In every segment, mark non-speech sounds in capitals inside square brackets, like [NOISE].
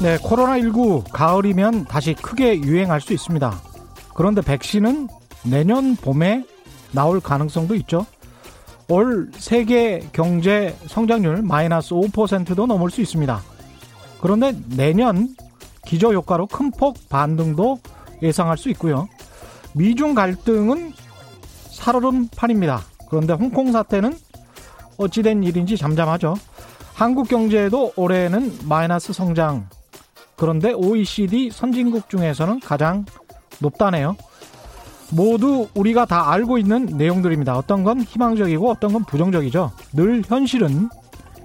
네, 코로나19 가을이면 다시 크게 유행할 수 있습니다. 그런데 백신은 내년 봄에 나올 가능성도 있죠. 올 세계 경제 성장률 마이너스 5%도 넘을 수 있습니다. 그런데 내년 기저 효과로 큰 폭 반등도 예상할 수 있고요. 미중 갈등은 살얼음판입니다. 그런데 홍콩 사태는 어찌된 일인지 잠잠하죠. 한국 경제도 올해는 마이너스 성장. 그런데 OECD 선진국 중에서는 가장 높다네요. 모두 우리가 다 알고 있는 내용들입니다. 어떤 건 희망적이고 어떤 건 부정적이죠. 늘 현실은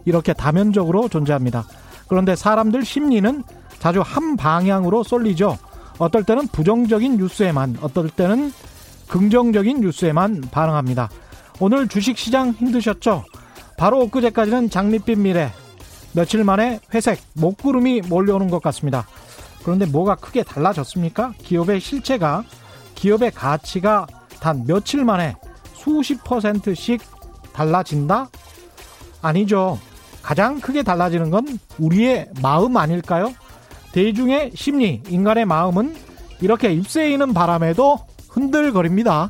이렇게 다면적으로 존재합니다. 그런데 사람들 심리는 자주 한 방향으로 쏠리죠. 어떨 때는 부정적인 뉴스에만, 어떨 때는 긍정적인 뉴스에만 반응합니다. 오늘 주식시장 힘드셨죠? 바로 엊그제까지는 장밋빛 미래, 며칠 만에 회색, 목구름이 몰려오는 것 같습니다. 그런데 뭐가 크게 달라졌습니까? 기업의 실체가, 기업의 가치가 단 며칠 만에 수십 퍼센트씩 달라진다? 아니죠. 가장 크게 달라지는 건 우리의 마음 아닐까요? 대중의 심리, 인간의 마음은 이렇게 입새이는 바람에도 흔들거립니다.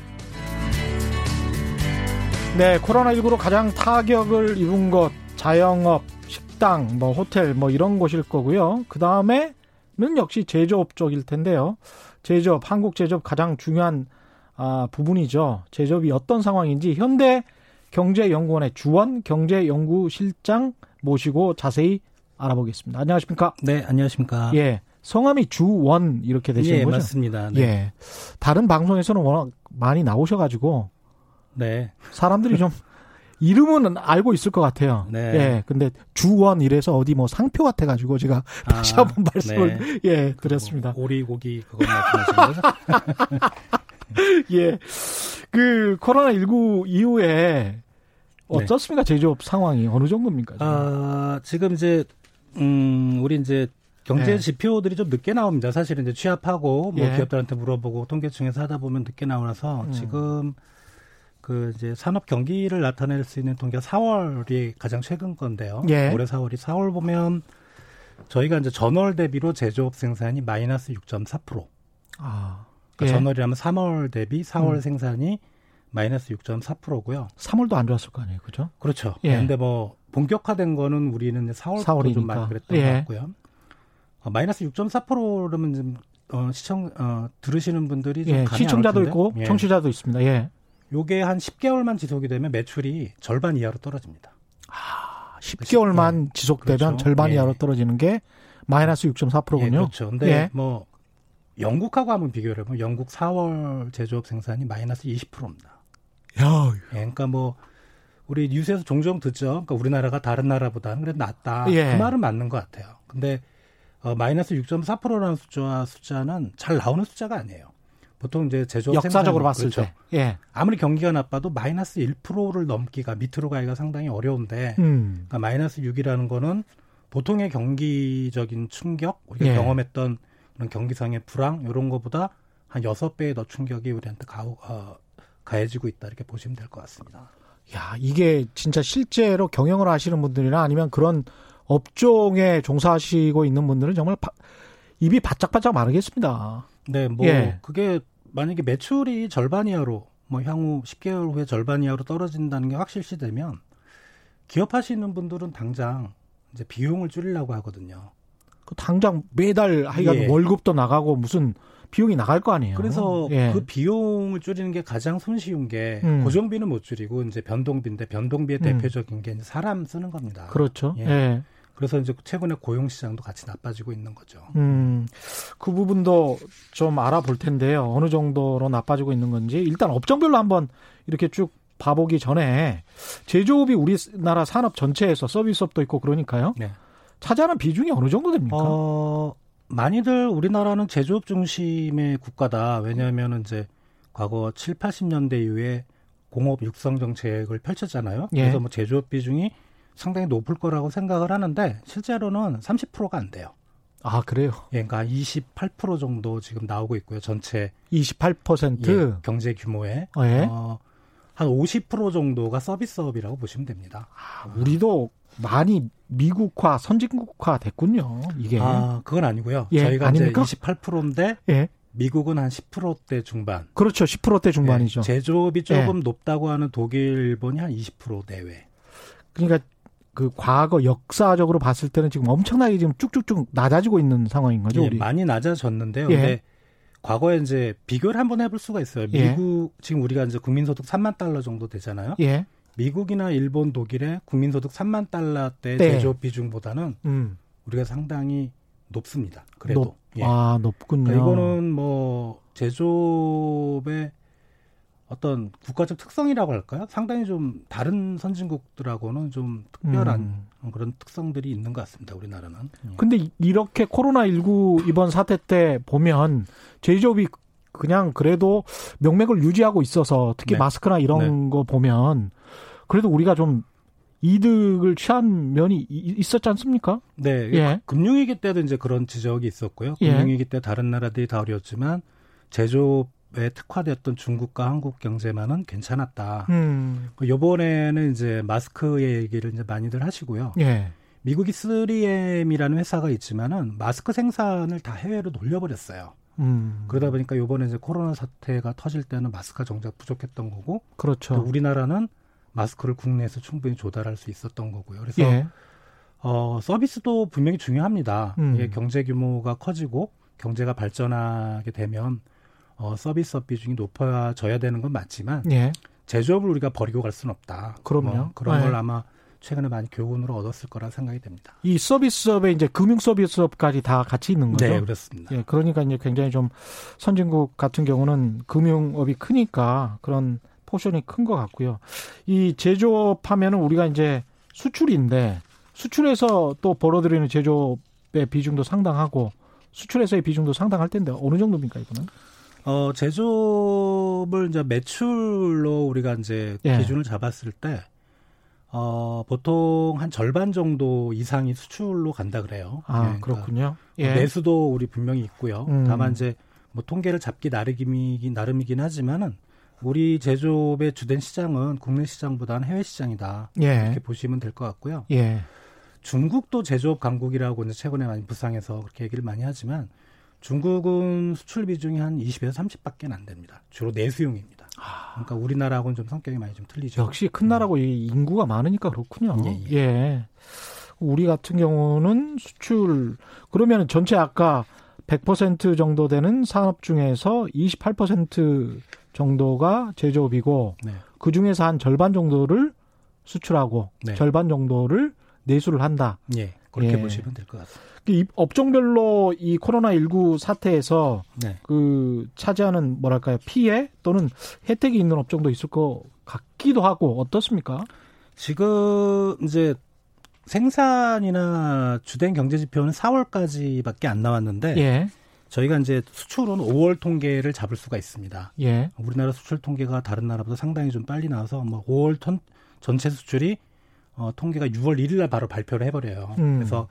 네, 코로나19로 가장 타격을 입은 곳, 자영업, 식당, 뭐 호텔, 뭐 이런 곳일 거고요. 그 다음에는 역시 제조업 쪽일 텐데요. 제조업, 한국 제조업 가장 중요한 아, 부분이죠. 제조업이 어떤 상황인지 현대 경제연구원의 주원 경제연구실장 모시고 자세히 알아보겠습니다. 안녕하십니까? 네, 안녕하십니까? 예. 성함이 주원 이렇게 되시는 예, 거죠? 맞습니다. 네. 예. 다른 방송에서는 워낙 많이 나오셔 가지고 네. 사람들이 좀 이름은 알고 있을 것 같아요. 네. 예. 근데 주원 이래서 어디 뭐 상표 같아 가지고 제가 다시 아, 한번 말씀을 예 드렸습니다. 오리 고기 그거 말씀하시는 거죠? [LAUGHS] 예. 그 코로나 19 이후에 네. 어떻습니까 제조업 상황이 어느 정도입니까? 지금? 아, 지금 이제 음, 우리 이제 경제 네. 지표들이 좀 늦게 나옵니다. 사실은 이제 취합하고 뭐 예. 기업들한테 물어보고 통계청에서 하다 보면 늦게 나오라서 음. 지금 그 이제 산업 경기를 나타낼 수 있는 통계가 4월이 가장 최근 건데요. 예. 올해 4월이 4월 보면 저희가 이제 전월 대비로 제조업 생산이 마이너스 6.4%. 아. 그러니까 예. 전월이라면 3월 대비 4월 음. 생산이 마이너스 6.4%고요. 3월도 안 좋았을 거 아니에요, 그죠? 그렇죠. 예. 근데 뭐 본격화된 거는 우리는 4월부터 4월이니까. 좀 많이 그랬던 예. 것 같고요. 어, 마이너스 6.4%라면 좀 어, 시청 어, 들으시는 분들이 좀 예. 시청자도. 있고 예. 청취자도 있습니다. 예. 요게 한 10개월만 지속이 되면 매출이 절반 이하로 떨어집니다. 아, 10개월만 예. 지속되면 그렇죠. 절반 예. 이하로 떨어지는 게 마이너스 6.4%군요. 예, 그렇죠. 근데 예. 뭐 영국하고 한번 비교를 해보면 영국 4월 제조업 생산이 마이너스 20%입니다. 야, 예, 그러니까 뭐 우리 뉴스에서 종종 듣죠. 그러니까 우리나라가 다른 나라보다는 그래도 낫다. 예. 그 말은 맞는 것 같아요. 근데 어, 마이너스 6.4%라는 숫자 숫자는 잘 나오는 숫자가 아니에요. 보통 이제 제조업 역사적으로 생산이- 봤을 그렇죠. 때. 예. 아무리 경기가 나빠도 마이너스 1%를 넘기가 밑으로 가기가 상당히 어려운데 음. 그러니까 마이너스 6이라는 거는 보통의 경기적인 충격 우리가 예. 경험했던 그런 경기상의 불황 이런 거보다 한 여섯 배의 더 충격이 우리한테 가, 어, 가해지고 있다 이렇게 보시면 될 것 같습니다. 야, 이게 진짜 실제로 경영을 하시는 분들이나 아니면 그런 업종에 종사하시고 있는 분들은 정말 바- 입이 바짝바짝 마르겠습니다. 네, 뭐 예. 그게 만약에 매출이 절반 이하로 뭐 향후 10개월 후에 절반 이하로 떨어진다는 게 확실시되면 기업하시는 분들은 당장 이제 비용을 줄이려고 하거든요. 그 당장 매달 하여간 예. 월급도 나가고 무슨 비용이 나갈 거 아니에요. 그래서 예. 그 비용을 줄이는 게 가장 손쉬운 게 음. 고정비는 못 줄이고 이제 변동비인데 변동비의 음. 대표적인 게 사람 쓰는 겁니다. 그렇죠. 예. 예. 그래서 이제 최근에 고용 시장도 같이 나빠지고 있는 거죠. 음, 그 부분도 좀 알아볼 텐데요. 어느 정도로 나빠지고 있는 건지. 일단 업종별로 한번 이렇게 쭉 봐보기 전에 제조업이 우리나라 산업 전체에서 서비스업도 있고 그러니까요. 네. 차지하는 비중이 어느 정도 됩니까? 어, 많이들 우리나라는 제조업 중심의 국가다. 왜냐하면 이제 과거 7, 80년대 이후에 공업 육성 정책을 펼쳤잖아요. 예. 그래서 뭐 제조업 비중이 상당히 높을 거라고 생각을 하는데 실제로는 30%가 안 돼요. 아 그래요. 예, 그러니까 28% 정도 지금 나오고 있고요. 전체 28% 예, 경제 규모에 예. 어, 한 50% 정도가 서비스업이라고 보시면 됩니다. 우리도 많이 미국화, 선진국화 됐군요. 이게. 아, 그건 아니고요. 예, 저희가 아닙니까? 이제 28%인데 예. 미국은 한 10%대 중반. 그렇죠. 10%대 중반이죠. 예, 제조업이 조금 높다고 하는 독일, 일본이 한 20% 내외. 그러니까 그 과거 역사적으로 봤을 때는 지금 엄청나게 지금 쭉쭉쭉 낮아지고 있는 상황인 거죠, 예, 우리. 많이 낮아졌는데요. 예. 근데 과거에 이제 비교를 한번 해볼 수가 있어요. 예. 미국 지금 우리가 이제 국민소득 3만 달러 정도 되잖아요. 예. 미국이나 일본, 독일의 국민소득 3만 달러대 네. 제조업 비중보다는 음. 우리가 상당히 높습니다. 그래도 높, 예. 아, 높군요. 그러니까 이거는 뭐 제조업의 어떤 국가적 특성이라고 할까요? 상당히 좀 다른 선진국들하고는 좀 특별한 음. 그런 특성들이 있는 것 같습니다. 우리나라는. 예. 근데 이- 이렇게 코로나 19 이번 사태 때 보면 제조업이 그냥 그래도 명맥을 유지하고 있어서 특히 네. 마스크나 이런 거 보면 그래도 우리가 좀 이득을 취한 면이 이- 있었지 않습니까? 네, 예. 금융위기 때도 이제 그런 지적이 있었고요. 예. 금융위기 때 다른 나라들이 다 어려웠지만 제조업 에 특화되었던 중국과 한국 경제만은 괜찮았다. 음. 그 요번에는 이제 마스크의 얘기를 이제 많이들 하시고요. 예. 미국이 3M이라는 회사가 있지만은 마스크 생산을 다 해외로 돌려버렸어요. 음. 그러다 보니까 요번에 이제 코로나 사태가 터질 때는 마스크가 정작 부족했던 거고 그렇죠. 또 우리나라는 마스크를 국내에서 충분히 조달할 수 있었던 거고요. 그래서 예. 어, 서비스도 분명히 중요합니다. 음. 이게 경제 규모가 커지고 경제가 발전하게 되면 어, 서비스업 비중이 높아져야 되는 건 맞지만 예. 제조업을 우리가 버리고 갈 수는 없다. 그럼요. 뭐 그런 네. 걸 아마 최근에 많이 교훈으로 얻었을 거라 생각이 됩니다. 이 서비스업에 이제 금융 서비스업까지 다 같이 있는 거죠. 네, 그렇습니다. 예, 그러니까 이제 굉장히 좀 선진국 같은 경우는 금융업이 크니까 그런 포션이 큰 것 같고요. 이 제조업 하면은 우리가 이제 수출인데 수출에서 또 벌어들이는 제조업의 비중도 상당하고 수출에서의 비중도 상당할 텐데 어느 정도입니까 이거는? 어, 제조업을 이제 매출로 우리가 이제 예. 기준을 잡았을 때 어, 보통 한 절반 정도 이상이 수출로 간다 그래요. 아 예, 그러니까 그렇군요. 뭐 예. 내수도 우리 분명히 있고요. 음. 다만 이제 뭐 통계를 잡기 나름이긴 나름이긴 하지만은 우리 제조업의 주된 시장은 국내 시장보다는 해외 시장이다. 예. 이렇게 보시면 될 것 같고요. 예. 중국도 제조업 강국이라고 이제 최근에 많이 부상해서 그렇게 얘기를 많이 하지만 중국은 수출 비중이 한 20에서 30밖에 안 됩니다. 주로 내수용입니다. 그러니까 우리나라하고는 좀 성격이 많이 좀 틀리죠. 역시 큰 나라고 이 인구가 많으니까 그렇군요. 예, 예. 우리 같은 경우는 수출 그러면 전체 아까 100% 정도 되는 산업 중에서 28% 정도가 제조업이고 네. 그 중에서 한 절반 정도를 수출하고 네. 절반 정도를 내수를 한다. 예, 그렇게 예. 보시면 될 것 같습니다. 이 업종별로 이 코로나19 사태에서 네. 그 차지하는 뭐랄까요 피해 또는 혜택이 있는 업종도 있을 것 같기도 하고 어떻습니까? 지금 이제 생산이나 주된 경제 지표는 4월까지밖에 안 나왔는데 예, 저희가 이제 수출은 5월 통계를 잡을 수가 있습니다. 예, 우리나라 수출 통계가 다른 나라보다 상당히 좀 빨리 나와서 뭐 5월 ton, 전체 수출이 어, 통계가 6월 1일 날 바로 발표를 해버려요. 음. 그래서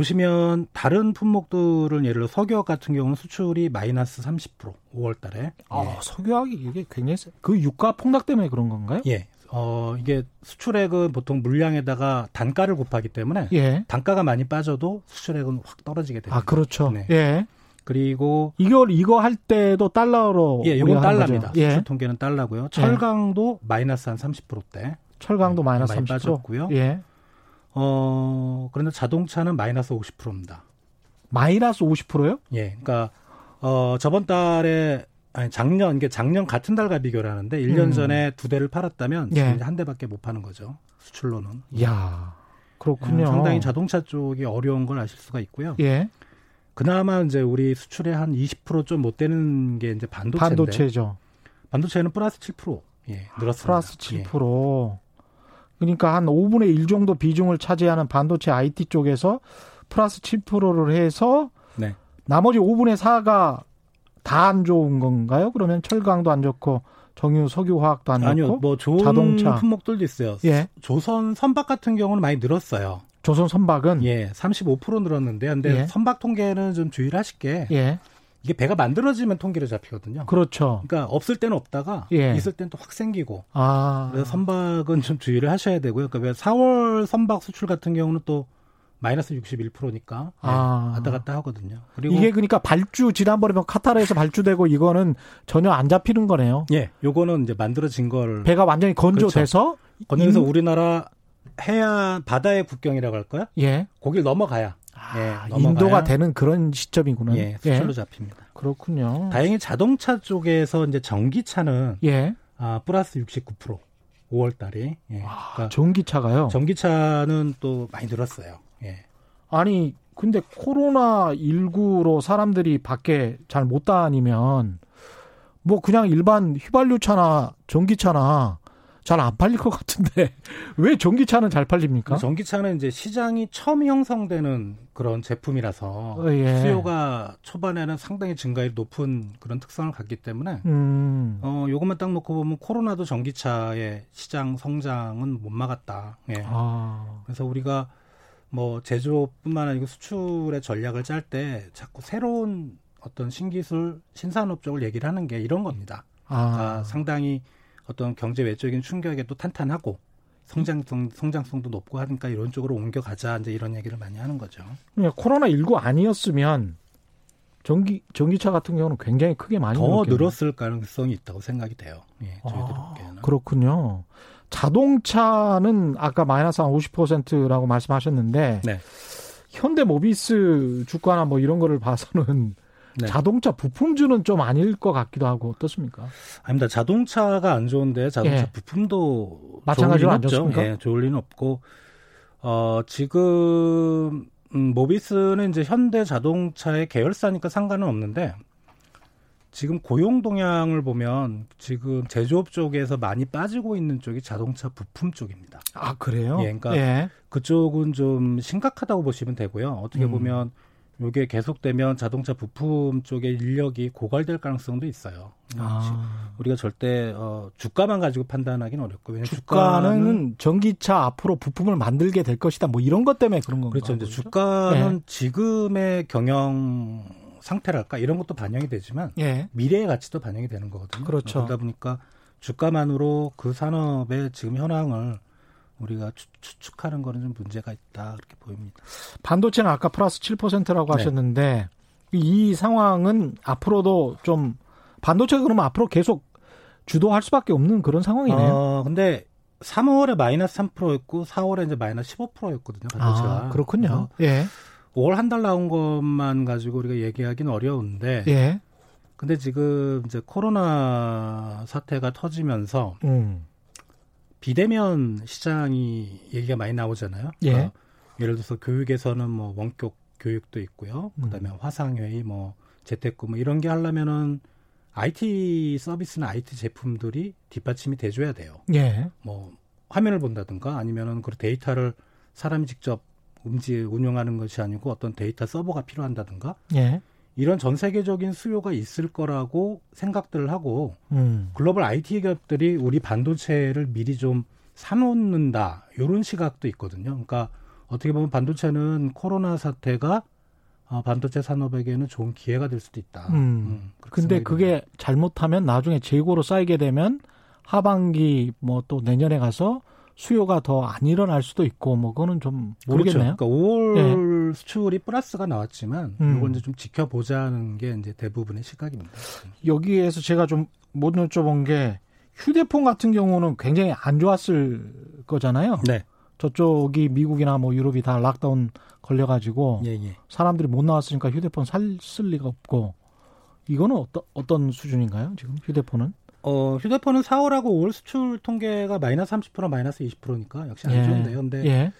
보시면 다른 품목들은 예를 들어 석유학 같은 경우는 수출이 마이너스 30% 5월 달에. 아, 석유학이 이게 굉장히 세- 그 유가 폭락 때문에 그런 건가요? 예. 어, 이게 수출액은 보통 물량에다가 단가를 곱하기 때문에 예. 단가가 많이 빠져도 수출액은 확 떨어지게 됩니다. 아, 그렇죠. 네. 예. 그리고 이걸 이거 할 때도 달러로 예, 이건 달러입니다. 거죠. 예. 수출 통계는 달러고요. 철강도 마이너스 한 30%대. 철강도 네, 마이너스 많이 30%. 빠졌고요. 예. 어, 그런데 자동차는 마이너스 50%입니다. 마이너스 50%요? 예. 그러니까 어, 저번 달에 아니 작년 이게 작년 같은 달과 비교를 하는데 1년 음. 전에 두 대를 팔았다면 예. 지금 이제 한 대밖에 못 파는 거죠. 수출로는. 이야. 그렇군요. 음, 상당히 자동차 쪽이 어려운 걸 아실 수가 있고요. 예. 그나마 이제 우리 수출의 한 20%좀 못 되는 게 이제 반도체인데 반도체죠. 반도체는 플러스 7% 예, 늘었습니다. 플러스 예. 7%. 그러니까 한 5분의 1 정도 비중을 차지하는 반도체 IT 쪽에서 플러스 7%를 해서 네. 나머지 5분의 4가 다 안 좋은 건가요? 그러면 철강도 안 좋고 정유 석유화학도 안 좋고 아니요, 뭐 좋은 자동차. 품목들도 있어요. 예. 조선 선박 같은 경우는 많이 늘었어요. 조선 선박은 예, 35% 늘었는데, 근데 예. 선박 통계는 좀 주의를 하실 게 예. 이게 배가 만들어지면 통계로 잡히거든요. 그렇죠. 그러니까 없을 때는 없다가 예. 있을 때는 또 확 생기고. 아. 그래서 선박은 좀 주의를 하셔야 되고요. 그러니까 4월 선박 수출 같은 경우는 또 마이너스 61%니까 아. 왔다 갔다 하거든요. 그리고 이게 그러니까 발주 지난번에 뭐 카타르에서 발주되고 이거는 전혀 안 잡히는 거네요. 예, 요거는 이제 만들어진 걸 배가 완전히 건조돼서 건너서 인- 우리나라 해안 바다의 국경이라고 할까요? 예. 거길 넘어가야 아, 예, 넘어가야 인도가 되는 그런 시점이구나. 예, 수출로 잡힙니다. 그렇군요. 다행히 자동차 쪽에서 이제 전기차는 예. 아, 플러스 69% 5월 달에 예. 아, 그러니까 전기차가요. 전기차는 또 많이 늘었어요. 예. 아니 근데 코로나 19로 사람들이 밖에 잘 못 다니면 뭐 그냥 일반 휘발유 차나 전기차나 잘 안 팔릴 것 같은데 [LAUGHS] 왜 전기차는 잘 팔립니까? 전기차는 이제 시장이 처음 형성되는 그런 제품이라서 어, 예. 수요가 초반에는 상당히 증가율이 높은 그런 특성을 갖기 때문에 음. 어 요것만 딱 놓고 보면 코로나도 전기차의 시장 성장은 못 막았다. 예. 아. 그래서 우리가 뭐 제조뿐만 아니고 수출의 전략을 짤 때 자꾸 새로운 어떤 신기술 신산업 쪽을 얘기를 하는 게 이런 겁니다. 그러니까 아. 상당히 어떤 경제 외적인 충격에 또 탄탄하고 성장성 성장성도 높고 하니까 이런 쪽으로 옮겨가자 이제 이런 얘기를 많이 하는 거죠. 그냥 코로나 19 아니었으면 전기 전기차 같은 경우는 굉장히 크게 많이 더 늘었겠네요. 늘었을 가능성이 있다고 생각이 돼요. 예, 저희들 아, 보기에는. 그렇군요. 자동차는 아까 마이너스 한 50%라고 말씀하셨는데 네. 현대모비스 주가나 뭐 이런 거를 봐서는 네. 자동차 부품주는 좀 아닐 것 같기도 하고 어떻습니까? 아닙니다. 자동차가 안 좋은데 자동차 예. 부품도 마찬가지로 안. 좋습니까? 예, 좋을 리는 없고 어 지금 음, 모비스는 이제 현대 자동차의 계열사니까 상관은 없는데 지금 고용 동향을 보면 지금 제조업 쪽에서 많이 빠지고 있는 쪽이 자동차 부품 쪽입니다. 아 그래요? 예, 그러니까 예. 그쪽은 좀 심각하다고 보시면 되고요. 어떻게 음. 보면 이게 계속되면 자동차 부품 쪽의 인력이 고갈될 가능성도 있어요. 아, 우리가 절대 어, 주가만 가지고 판단하기는 어렵고 왜냐하면 주가는 전기차 앞으로 부품을 만들게 될 것이다. 뭐 이런 것 때문에 그런 건가? 그렇죠. 이제 보죠? 주가는 네. 지금의 경영 상태랄까 이런 것도 반영이 되지만 예. 미래의 가치도 반영이 되는 거거든요. 그렇죠. 그러다 보니까 주가만으로 그 산업의 지금 현황을 우리가 추, 추측하는 거는 좀 문제가 있다 그렇게 보입니다. 반도체는 아까 플러스 7%라고 네. 하셨는데 이 상황은 앞으로도 좀 반도체가 그러면 앞으로 계속 주도할 수밖에 없는 그런 상황이네요. 어, 근데 3월에 마이너스 3%였고 4월에 이제 마이너스 15%였거든요. 반도체가. 아, 그렇군요. 예. 5월 한달 나온 것만 가지고 우리가 얘기하기는 어려운데 예. 근데 지금 이제 코로나 사태가 터지면서 음. 비대면 시장이 얘기가 많이 나오잖아요. 예. 그러니까 예를 들어서 교육에서는 뭐 원격 교육도 있고요. 음. 그다음에 화상회의, 뭐 재택근무 이런 게 하려면은 IT 서비스나 IT 제품들이 뒷받침이 돼줘야 돼요. 예. 뭐 화면을 본다든가 아니면은 그 데이터를 사람이 직접 음지 운영하는 것이 아니고 어떤 데이터 서버가 필요한다든가 예. 이런 전 세계적인 수요가 있을 거라고 생각들을 하고 음. 글로벌 IT 기업들이 우리 반도체를 미리 좀 사놓는다 이런 시각도 있거든요. 그러니까 어떻게 보면 반도체는 코로나 사태가 어, 반도체 산업에게는 좋은 기회가 될 수도 있다. 음. 그렇게 근데 그게 잘못하면 나중에 재고로 쌓이게 되면 하반기 뭐 또 내년에 가서 수요가 더 안 일어날 수도 있고 뭐 그거는 좀 모르겠네요. 그렇죠. 그러니까 5월 수출이 플러스가 나왔지만 음. 이걸 이제 좀 지켜보자는 게 이제 대부분의 시각입니다. 여기에서 제가 좀 못 여쭤본 게 휴대폰 같은 경우는 굉장히 안 좋았을 거잖아요. 네. 저쪽이 미국이나 뭐 유럽이 다 락다운 걸려가지고 예, 예. 사람들이 못 나왔으니까 휴대폰 살 쓸 리가 없고 이거는 어떤 어떤 수준인가요? 지금 휴대폰은? 어, 휴대폰은 4월하고 5월 수출 통계가 마이너스 30% 마이너스 20%니까 역시 안 예. 좋은데요. 근데 예.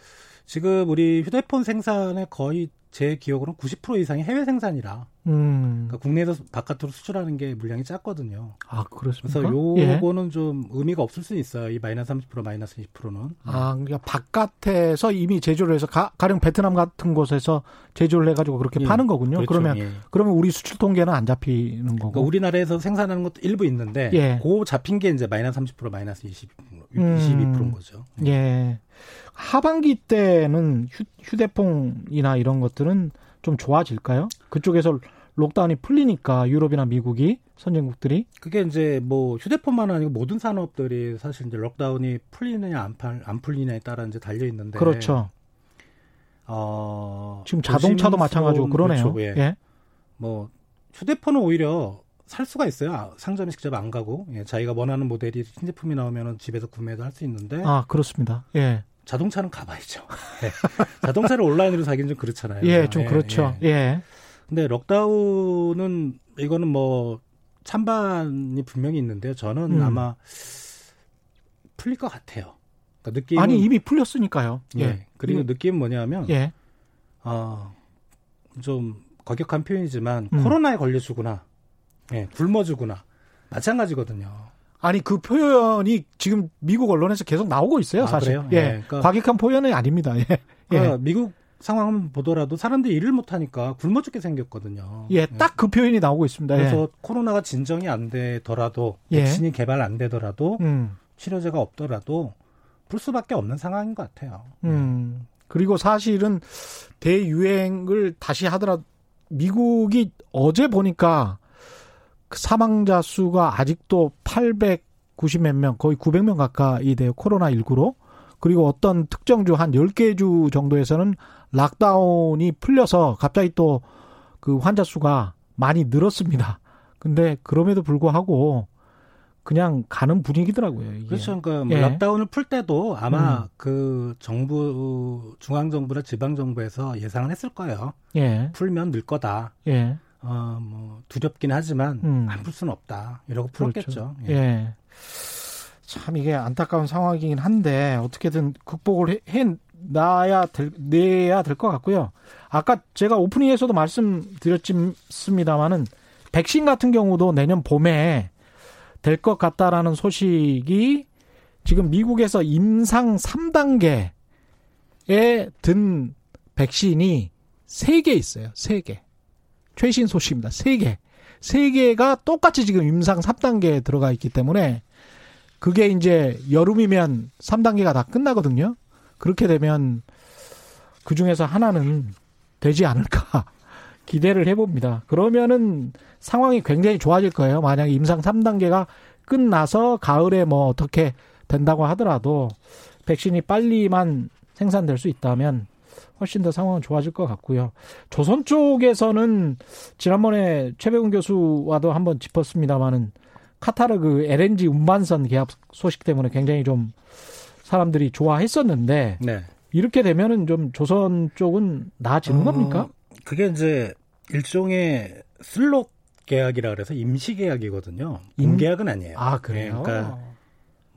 지금 우리 휴대폰 생산의 거의 제 기억으로는 90% 이상이 해외 생산이라 음. 그러니까 국내에서 바깥으로 수출하는 게 물량이 작거든요. 아, 그렇습니까? 그래서 예. 요거는 좀 의미가 없을 수 있어요. 이 마이너스 30% 마이너스 20%는. 아, 그러니까 바깥에서 이미 제조를 해서 가, 가령 베트남 같은 곳에서 제조를 해가지고 그렇게 예. 파는 거군요. 그렇죠. 그러면 예. 그러면 우리 수출 통계는 안 잡히는 거고. 그러니까 우리나라에서 생산하는 것도 일부 있는데 예. 그 잡힌 게 이제 마이너스 30% 마이너스 20, 음. 22%인 거죠. 예. 하반기 때는 휴, 휴대폰이나 이런 것들은 좀 좋아질까요? 그쪽에서 록다운이 풀리니까 유럽이나 미국이 선진국들이 그게 이제 뭐 휴대폰만 아니고 모든 산업들이 사실 이제 록다운이 풀리느냐 안, 풀리냐에 따라 이제 달려 있는데 그렇죠. 어, 지금 자동차도 마찬가지고 그러네요. 그렇죠. 예. 예. 뭐 휴대폰은 오히려 살 수가 있어요. 아, 상점에 직접 안 가고 예, 자기가 원하는 모델이 신제품이 나오면 집에서 구매도 할 수 있는데 아, 그렇습니다. 예. 자동차는 가봐야죠. [LAUGHS] 예. 자동차를 온라인으로 사기는 좀 그렇잖아요. 예, 좀 그렇죠. 예. 예. 근데 록다운은 이거는 뭐 찬반이 분명히 있는데요. 저는 음. 아마 풀릴 것 같아요. 그러니까 느낌은 아니, 이미 풀렸으니까요. 예. 예. 그리고 느낌은 뭐냐면 예. 어, 좀 거격한 표현이지만 음. 코로나에 걸려주구나. 예, 굶어주구나. 마찬가지거든요. 아니 그 표현이 지금 미국 언론에서 계속 나오고 있어요, 아, 사실. 그래요? 예. 예, 그러니까- 과격한 표현이 아닙니다. 예. 그러니까 예. 미국 상황 보더라도 사람들이 일을 못하니까 굶어 죽게 생겼거든요. 예, 딱 그 표현이 나오고 있습니다. 예. 그래서 코로나가 진정이 안 되더라도 예. 백신이 개발 안 되더라도 음. 치료제가 없더라도 풀 수밖에 없는 상황인 것 같아요. 음. 그리고 사실은 대유행을 다시 하더라도 미국이 어제 보니까 그 사망자 수가 아직도 890몇 명, 거의 900명 가까이 돼요. 코로나19로. 그리고 어떤 특정 주 한 10개 주 정도에서는 lockdown이 풀려서 갑자기 또 그 환자 수가 많이 늘었습니다. 근데 그럼에도 불구하고 그냥 가는 분위기더라고요. 이게. 그렇죠. 그러니까 뭐 예. 락다운을 풀 때도 아마 음. 그 정부 중앙 정부나 지방 정부에서 예상을 했을 거예요. 예. 풀면 늘 거다. 예. 어, 뭐 두렵긴 하지만 음. 안풀 수는 없다. 이러고 그렇죠. 풀었겠죠. 예. 예. 참 이게 안타까운 상황이긴 한데 어떻게든 극복을 해, 해 놔야 될, 내야 될 것 같고요. 아까 제가 오프닝에서도 말씀드렸습니다만은 백신 같은 경우도 내년 봄에 될 것 같다라는 소식이 지금 미국에서 임상 3단계에 든 백신이 3개 있어요. 3개. 최신 소식입니다. 3개. 3개가 똑같이 지금 임상 3단계에 들어가 있기 때문에 그게 이제 여름이면 3단계가 다 끝나거든요. 그렇게 되면 그 중에서 하나는 되지 않을까 [LAUGHS] 기대를 해봅니다. 그러면은 상황이 굉장히 좋아질 거예요. 만약에 임상 3단계가 끝나서 가을에 뭐 어떻게 된다고 하더라도 백신이 빨리만 생산될 수 있다면 훨씬 더 상황은 좋아질 것 같고요. 조선 쪽에서는 지난번에 최백운 교수와도 한번 짚었습니다마는 카타르 그 LNG 운반선 계약 소식 때문에 굉장히 좀 사람들이 좋아했었는데 네. 이렇게 되면은 좀 조선 쪽은 나아지는 어, 겁니까? 그게 이제 일종의 슬롯 계약이라 그래서 임시 계약이거든요. 임- 본 계약은 아니에요. 아 그래요. 예, 그러니까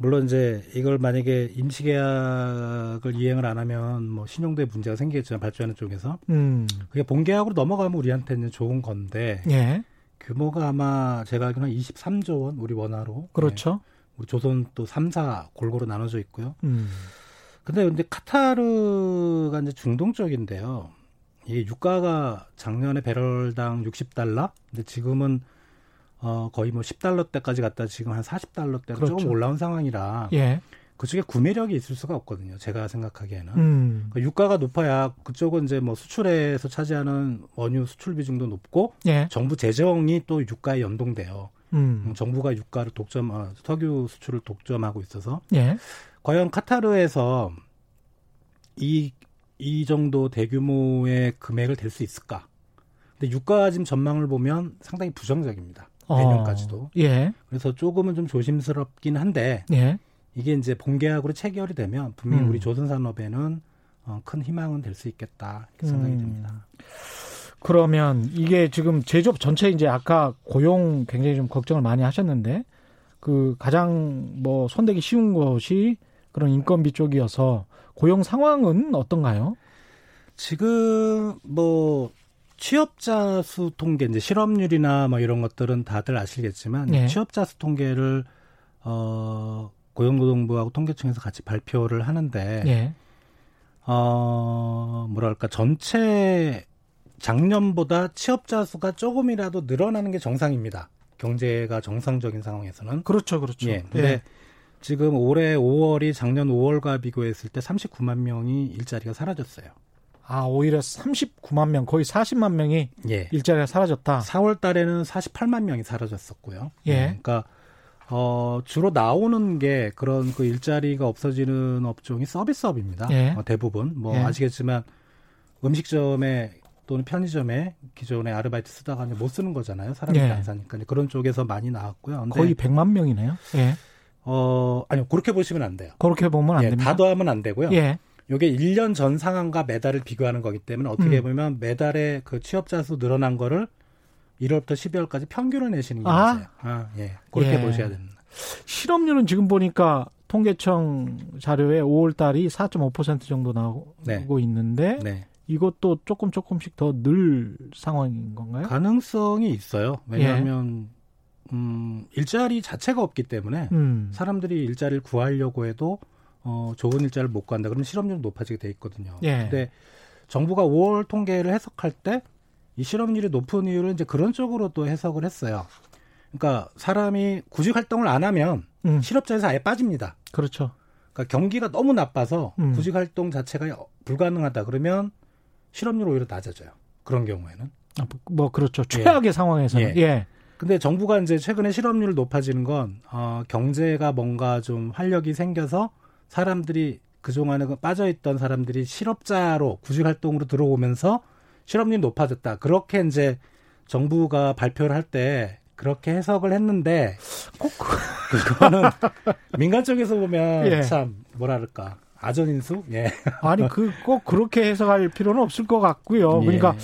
물론 이제 이걸 만약에 임시 계약을 이행을 안 하면 뭐 신용도에 문제가 생기겠지만 발주하는 쪽에서 음, 그게 본 계약으로 넘어가면 우리한테는 좋은 건데 예, 규모가 아마 제가 알기로는 23조 원 우리 원화로 예, 그렇죠. 우리 조선 또 3사 골고루 나눠져 있고요. 음, 근데 근데 카타르가 이제 중동 쪽인데요. 이게 유가가 작년에 배럴당 60달러, 근데 지금은 어 거의 뭐 10달러대까지 갔다 지금 한 40달러대로 그렇죠. 조금 올라온 상황이라 예, 그쪽에 구매력이 있을 수가 없거든요. 제가 생각하기에는. 음, 그러니까 유가가 높아야 그쪽은 이제 뭐 수출에서 차지하는 원유 수출 비중도 높고 예, 정부 재정이 또 유가에 연동돼요. 음, 음, 정부가 유가를 독점, 어, 석유 수출을 독점하고 있어서 예, 과연 카타르에서 이, 이 정도 대규모의 금액을 댈 수 있을까? 근데 유가 지금 전망을 보면 상당히 부정적입니다. 내년까지도. 어, 예, 그래서 조금은 좀 조심스럽긴 한데 예, 이게 이제 본계약으로 체결이 되면 분명히 음. 우리 조선 산업에는 어, 큰 희망은 될 수 있겠다 이렇게 생각이 음. 듭니다. 그러면 이게 지금 제조업 전체 이제 아까 고용 굉장히 좀 걱정을 많이 하셨는데 그 가장 뭐 손대기 쉬운 것이 그런 인건비 쪽이어서 고용 상황은 어떤가요? 지금 뭐 취업자 수 통계 이제 실업률이나 뭐 이런 것들은 다들 아시겠지만 예. 취업자 수 통계를 어 고용노동부하고 통계청에서 같이 발표를 하는데 예. 어 뭐랄까 전체 작년보다 취업자 수가 조금이라도 늘어나는 게 정상입니다. 경제가 정상적인 상황에서는. 그렇죠, 그렇죠. 예. 근데 지금 올해 5월이 작년 5월과 비교했을 때 39만 명이 일자리가 사라졌어요. 아, 오히려 39만 명, 거의 40만 명이 예. 일자리가 사라졌다. 4월 달에는 48만 명이 사라졌었고요. 예. 네, 그러니까 어 주로 나오는 게 그런 그 일자리가 없어지는 업종이 서비스업입니다. 예. 어, 대부분 뭐 예. 아시겠지만 음식점에 또는 편의점에 기존에 아르바이트 쓰다가 이제 못 쓰는 거잖아요. 사람들이 예. 안 사니까 그런 쪽에서 많이 나왔고요. 거의 100만 명이네요. 예. 어 아니요 그렇게 보시면 안 돼요. 그렇게 보면 안 예, 됩니다. 다 더하면 안 되고요. 예. 요게 1년 전 상황과 매달을 비교하는 거기 때문에 어떻게 음. 보면 매달의 그 취업자 수 늘어난 거를 1월부터 12월까지 평균을 내시는 게 아. 맞아요. 아, 예. 그렇게 예. 보셔야 됩니다. 실업률은 지금 보니까 통계청 자료에 5월 달이 4.5% 정도 나오고 네. 있는데 네. 이것도 조금 조금씩 더 늘 상황인 건가요? 가능성이 있어요. 왜냐하면 음, 일자리 자체가 없기 때문에 음. 사람들이 일자리를 구하려고 해도 어, 좋은 일자리를 못 구한다. 그러면 실업률이 높아지게 돼 있거든요. 예. 근데 정부가 5월 통계를 해석할 때 이 실업률이 높은 이유를 이제 그런 쪽으로 또 해석을 했어요. 그러니까 사람이 구직 활동을 안 하면 음. 실업자에서 아예 빠집니다. 그렇죠. 그러니까 경기가 너무 나빠서 음. 구직 활동 자체가 불가능하다 그러면 실업률 오히려 낮아져요. 그런 경우에는. 아, 뭐 그렇죠. 최악의 상황에서는 예. 예. 근데 정부가 이제 최근에 실업률 높아지는 건 어, 경제가 뭔가 좀 활력이 생겨서 사람들이 그동안에 그 빠져있던 사람들이 실업자로 구직 활동으로 들어오면서 실업률이 높아졌다. 그렇게 이제 정부가 발표를 할 때 그렇게 해석을 했는데 꼭 그- 그거는 [LAUGHS] 민간 쪽에서 보면 예. 참 뭐랄까 아전인수? 예. [LAUGHS] 아니 그 꼭 그렇게 해석할 필요는 없을 것 같고요. 그러니까 예.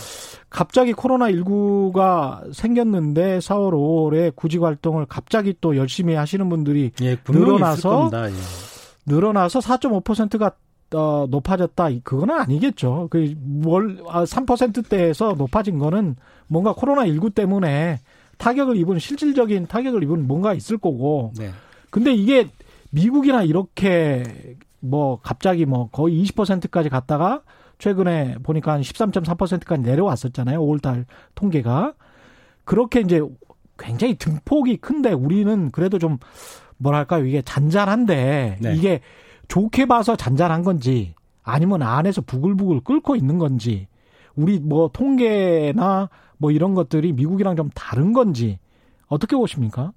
갑자기 코로나 19가 생겼는데 4월 5월에 구직 활동을 갑자기 또 열심히 하시는 분들이 예, 늘어나서. 예. 늘어나서 4.5%가 어, 높아졌다. 그거는 아니겠죠. 아, 3%대에서 높아진 거는 뭔가 코로나 19 때문에 타격을 입은 실질적인 타격을 입은 뭔가 있을 거고. 네. 근데 이게 미국이나 이렇게 뭐 갑자기 뭐 거의 20%까지 갔다가 최근에 보니까 한 13.3%까지 내려왔었잖아요. 5월달 통계가. 그렇게 이제 굉장히 등폭이 큰데 우리는 그래도 좀 뭐랄까요. 이게 잔잔한데 네. 이게 좋게 봐서 잔잔한 건지 아니면 안에서 부글부글 끓고 있는 건지 우리 뭐 통계나 뭐 이런 것들이 미국이랑 좀 다른 건지 어떻게 보십니까?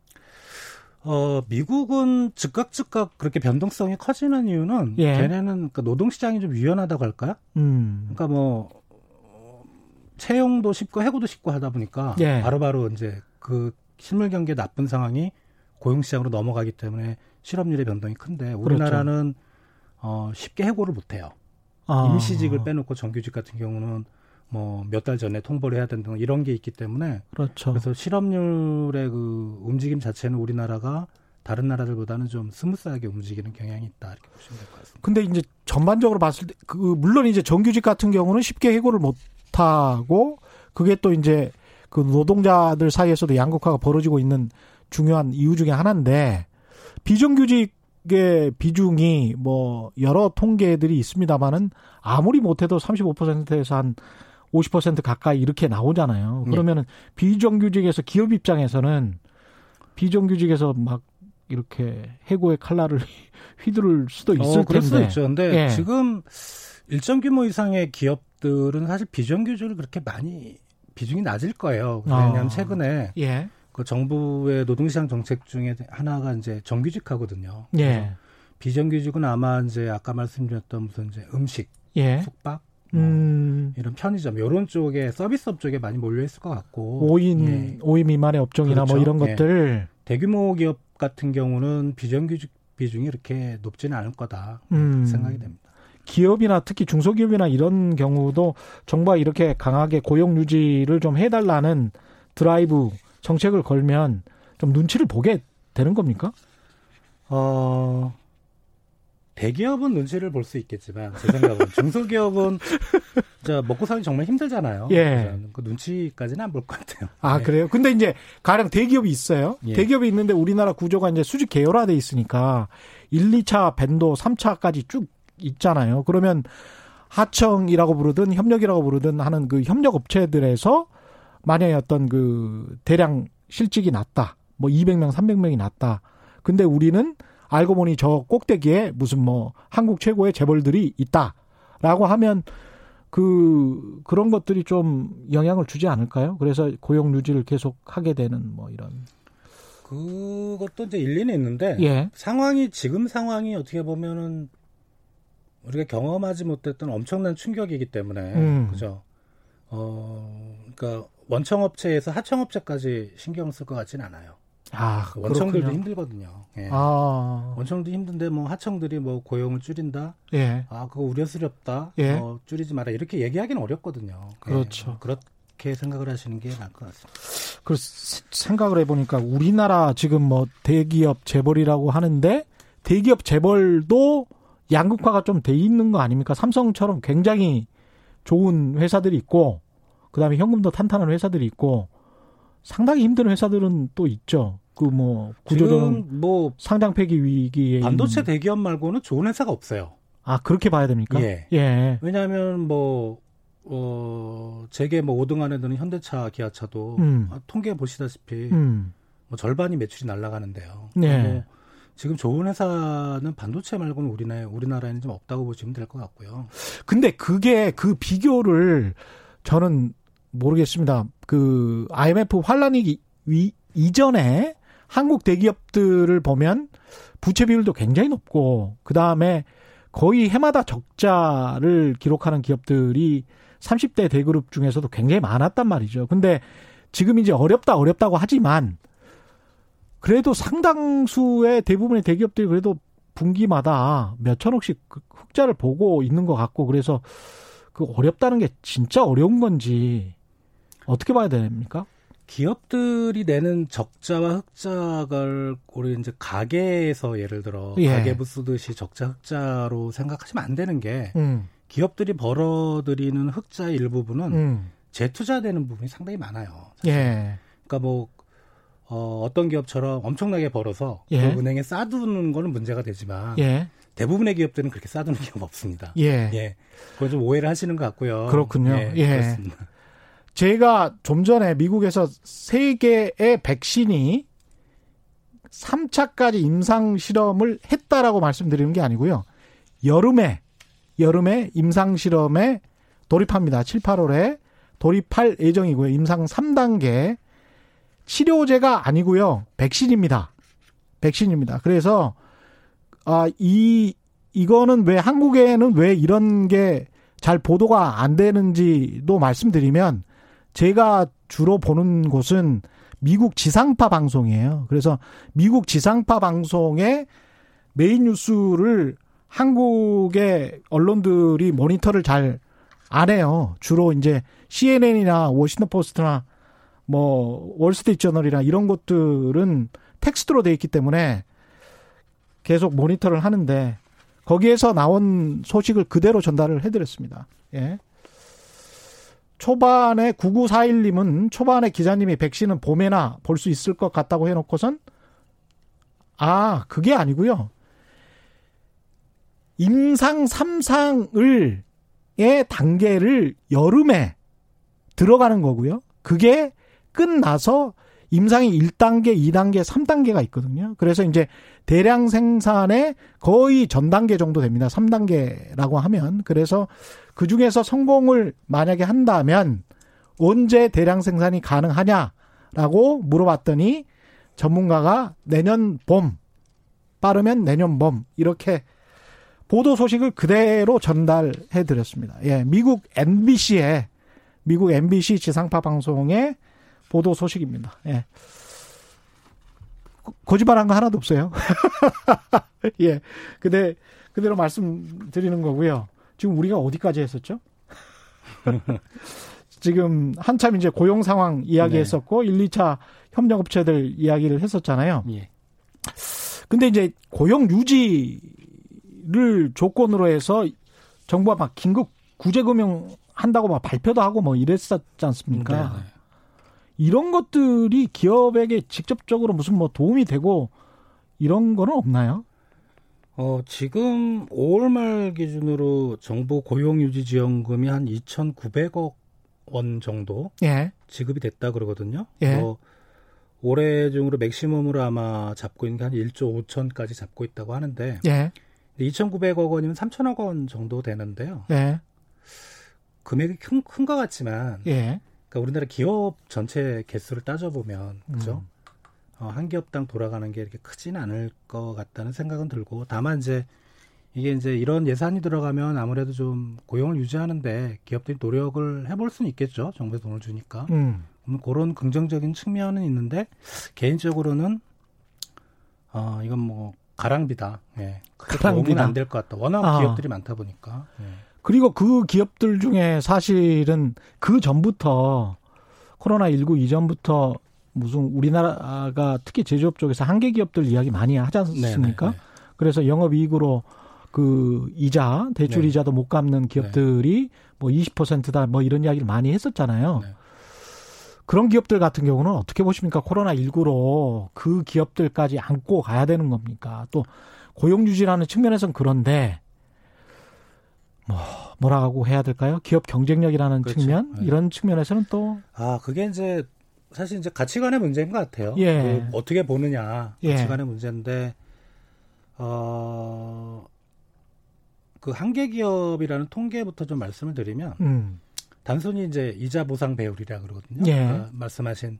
어, 미국은 즉각 즉각 그렇게 변동성이 커지는 이유는 예. 걔네는 그 노동 시장이 좀 유연하다고 할까요? 음. 그러니까 뭐 어, 채용도 쉽고 해고도 쉽고 하다 보니까 예. 바로바로 이제 그 실물 경기의 나쁜 상황이 고용 시장으로 넘어가기 때문에 실업률의 변동이 큰데 우리나라는 어, 쉽게 해고를 못 해요. 그렇죠. 아. 임시직을 빼놓고 정규직 같은 경우는 뭐 몇 달 전에 통보를 해야 된다 이런 게 있기 때문에 그렇죠. 그래서 실업률의 그 움직임 자체는 우리나라가 다른 나라들보다는 좀 smooth하게 움직이는 경향이 있다 이렇게 보시면 될 것 같습니다. 근데 이제 전반적으로 봤을 때 그 물론 이제 정규직 같은 경우는 쉽게 해고를 못 하고 그게 또 이제 그 노동자들 사이에서도 양극화가 벌어지고 있는 중요한 이유 중에 하나인데 비정규직의 비중이 뭐 여러 통계들이 있습니다만은 아무리 못해도 35%에서 한 50% 가까이 이렇게 나오잖아요. 네. 그러면은 비정규직에서 기업 입장에서는 비정규직에서 막 이렇게 해고의 칼날을 [LAUGHS] 휘두를 수도 있을 어, 그럴 수도 텐데. 있죠. 근데 예. 지금 일정 규모 이상의 기업들은 사실 비정규직을 그렇게 많이 비중이 낮을 거예요. 왜냐하면 아. 최근에 예. 그 정부의 노동시장 정책 중에 하나가 이제 정규직하거든요. 예. 비정규직은 아마 이제 아까 말씀드렸던 무슨 이제 음식, 예. 숙박, 뭐 음. 이런 편의점 이런 쪽에 서비스업 쪽에 많이 몰려 있을 것 같고 5인, 예. 오 5인 미만의 업종이나 뭐 그렇죠. 이런 예. 것들. 대규모 기업 같은 경우는 비정규직 비중이 이렇게 높지는 않을 거다 음. 생각이 됩니다. 기업이나 특히 중소기업이나 이런 경우도 정부가 이렇게 강하게 고용 유지를 좀 해달라는 드라이브 정책을 걸면 좀 눈치를 보게 되는 겁니까? 어, 대기업은 눈치를 볼 수 있겠지만 제 생각은 중소기업은 [LAUGHS] 자 먹고 살기 정말 힘들잖아요. 예. 그 눈치까지는 안 볼 것 같아요. 아 예. 그래요? 근데 이제 가령 대기업이 있어요. 예. 대기업이 있는데 우리나라 구조가 이제 수직 계열화돼 있으니까 1, 2차 밴도 3차까지 쭉 있잖아요. 그러면 하청이라고 부르든 협력이라고 부르든 하는 그 협력 업체들에서 만약에 어떤 그 대량 실직이 났다. 뭐 200명, 300명이 났다. 근데 우리는 알고 보니 저 꼭대기에 무슨 뭐 한국 최고의 재벌들이 있다 라고 하면 그 그런 것들이 좀 영향을 주지 않을까요? 그래서 고용 유지를 계속 하게 되는 뭐 이런 그것도 이제 일리는 있는데 예. 상황이 지금 상황이 어떻게 보면은 우리가 경험하지 못했던 엄청난 충격이기 때문에 음. 그죠. 어, 그러니까 원청업체에서 하청업체까지 신경 쓸 것 같지는 않아요. 아, 원청들도 그렇군요. 힘들거든요. 예. 아, 원청도 힘든데 뭐 하청들이 뭐 고용을 줄인다. 예. 아 그거 우려스럽다. 예. 어, 줄이지 마라 이렇게 얘기하기는 어렵거든요. 예. 그렇죠. 그렇게 생각을 하시는 게 나을 것 같습니다. 그 생각을 해 보니까 우리나라 지금 뭐 대기업 재벌이라고 하는데 대기업 재벌도 양극화가 좀 돼 있는 거 아닙니까? 삼성처럼 굉장히 좋은 회사들이 있고 그다음에 현금도 탄탄한 회사들이 있고 상당히 힘든 회사들은 또 있죠. 그뭐 지금 뭐 상장 폐기 위기에 반도체 대기업 말고는 좋은 회사가 없어요. 아 그렇게 봐야 됩니까? 예. 예. 왜냐하면 뭐 어, 재계 뭐 5등 안에 드는 현대차, 기아차도 음. 아, 통계 보시다시피 음. 뭐 절반이 매출이 날아가는데요. 네. 뭐 지금 좋은 회사는 반도체 말고는 우리나라 우리나라에는 좀 없다고 보시면 될 것 같고요. 근데 그게 그 비교를 저는 모르겠습니다. 그 IMF 환란이 위- 이전에 한국 대기업들을 보면 부채 비율도 굉장히 높고 그 다음에 거의 해마다 적자를 기록하는 기업들이 30대 대그룹 중에서도 굉장히 많았단 말이죠. 근데 지금 이제 어렵다 어렵다고 하지만 그래도 상당수의 대부분의 대기업들이 그래도 분기마다 몇 천억씩 그 흑자를 보고 있는 것 같고 그래서 그 어렵다는 게 진짜 어려운 건지 어떻게 봐야 됩니까? 기업들이 내는 적자와 흑자를 우리 이제 가게에서 예를 들어 예. 가계부 쓰듯이 적자 흑자로 생각하시면 안 되는 게 음, 기업들이 벌어들이는 흑자의 일부분은 음, 재투자되는 부분이 상당히 많아요. 사실. 예, 그러니까 뭐 어, 어떤 기업처럼 엄청나게 벌어서 예. 그 은행에 싸두는 거는 문제가 되지만 예, 대부분의 기업들은 그렇게 싸두는 [LAUGHS] 기업 없습니다. 예. 예, 그걸 좀 오해를 하시는 것 같고요. 그렇군요. 예, 예. 그렇습니다. 제가 좀 전에 미국에서 세 개의 백신이 3차까지 임상 실험을 했다라고 말씀드리는 게 아니고요. 여름에 여름에 임상 실험에 돌입합니다. 7, 8월에 돌입할 예정이고요. 임상 3단계 치료제가 아니고요. 백신입니다. 백신입니다. 그래서 아, 이 이거는 왜 한국에는 왜 이런 게 잘 보도가 안 되는지도 말씀드리면 제가 주로 보는 곳은 미국 지상파 방송이에요. 그래서 미국 지상파 방송의 메인 뉴스를 한국의 언론들이 모니터를 잘 안 해요. 주로 이제 CNN이나 워싱턴 포스트나 뭐 월스트리트 저널이나 이런 것들은 텍스트로 돼 있기 때문에 계속 모니터를 하는데 거기에서 나온 소식을 그대로 전달을 해드렸습니다. 예. 초반에 9941님은 초반에 기자님이 백신은 봄에나 볼 수 있을 것 같다고 해놓고선 아 그게 아니고요. 임상 3상을 의 단계를 여름에 들어가는 거고요. 그게 끝나서 임상이 1단계, 2단계, 3단계가 있거든요. 그래서 이제 대량 생산의 거의 전 단계 정도 됩니다. 3단계라고 하면. 그래서 그 중에서 성공을 만약에 한다면 언제 대량 생산이 가능하냐라고 물어봤더니 전문가가 내년 봄, 빠르면 내년 봄, 이렇게 보도 소식을 그대로 전달해 드렸습니다. 예, 미국 MBC의 미국 MBC 지상파 방송의 보도 소식입니다. 예. 거- 거짓말한 거 하나도 없어요. [LAUGHS] 예. 근데 그대로 말씀드리는 거고요. 지금 우리가 어디까지 했었죠? [LAUGHS] 지금 한참 이제 고용 상황 이야기했었고 1, 2차 협력업체들 이야기를 했었잖아요. 예. 근데 이제 고용 유지를 조건으로 해서 정부가 막 긴급 구제금융 한다고 막 발표도 하고 뭐 이랬었지 않습니까? 네, 네. 이런 것들이 기업에게 직접적으로 무슨 뭐 도움이 되고 이런 거는 없나요? 어, 지금 5월 말 기준으로 정부 고용유지지원금이 한 2,900억 원 정도 예. 지급이 됐다 그러거든요. 예. 뭐 올해 중으로 맥시멈으로 아마 잡고 있는 게 한 1조 5천까지 잡고 있다고 하는데 예. 2,900억 원이면 3천억 원 정도 되는데요. 예. 금액이 큰, 큰 것 같지만 예. 그러니까 우리나라 기업 전체 개수를 따져보면 그죠? 음. 어, 한 기업당 돌아가는 게 이렇게 크지는 않을 것 같다는 생각은 들고 다만 이제 이게 이제 이런 예산이 들어가면 아무래도 좀 고용을 유지하는데 기업들이 노력을 해볼 수는 있겠죠. 정부에서 돈을 주니까. 음. 그런 긍정적인 측면은 있는데 개인적으로는 어 이건 뭐 가랑비다. 예. 가랑비는 안될 것 같다. 워낙 아. 기업들이 많다 보니까. 예. 그리고 그 기업들 중에 사실은 그 전부터 코로나 19 이전부터 무슨 우리나라가 특히 제조업 쪽에서 한계 기업들 이야기 많이 하지 않습니까? 네네, 네. 그래서 영업 이익으로 그 이자 대출 네. 이자도 못 갚는 기업들이 네. 뭐 20%다 뭐 이런 이야기를 많이 했었잖아요. 네. 그런 기업들 같은 경우는 어떻게 보십니까? 코로나 19로 그 기업들까지 안고 가야 되는 겁니까? 또 고용 유지라는 측면에서는 그런데 뭐 뭐라고 해야 될까요? 기업 경쟁력이라는 그렇죠. 측면 네. 이런 측면에서는 또 아 그게 이제 사실 이제 가치관의 문제인 것 같아요. 예. 그 어떻게 보느냐 예. 가치관의 예. 문제인데 어. 그 한계 기업이라는 통계부터 좀 말씀을 드리면 음. 단순히 이제 이자 보상 배율이라 그러거든요. 예. 그러니까 말씀하신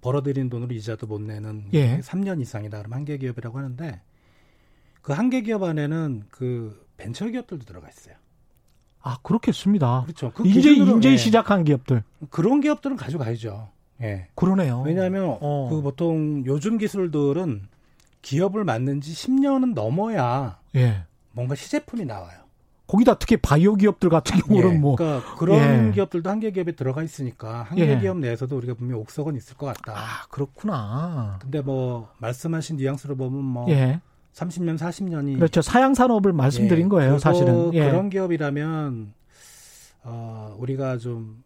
벌어들인 돈으로 이자도 못 내는 예. 3년 이상이다 그러면 한계 기업이라고 하는데 그 한계 기업 안에는 그 벤처 기업들도 들어가 있어요. 아 그렇겠습니다. 그렇죠. 그 이제 이제 예. 시작한 기업들 그런 기업들은 가져가야죠. 예. 그러네요. 왜냐하면 어. 그 보통 요즘 기술들은 기업을 만든 지 10년은 넘어야 예. 뭔가 시제품이 나와요. 거기다 특히 바이오 기업들 같은 경우는 예. 뭐 그러니까 그런 예. 기업들도 한계 기업에 들어가 있으니까 한계 예. 기업 내에서도 우리가 분명 옥석은 있을 것 같다. 아 그렇구나. 근데 뭐 말씀하신 뉘앙스로 보면 뭐 예. 30년 40년이 그렇죠 사양 산업을 말씀드린 예. 거예요 사실은 예. 그런 기업이라면 어 우리가 좀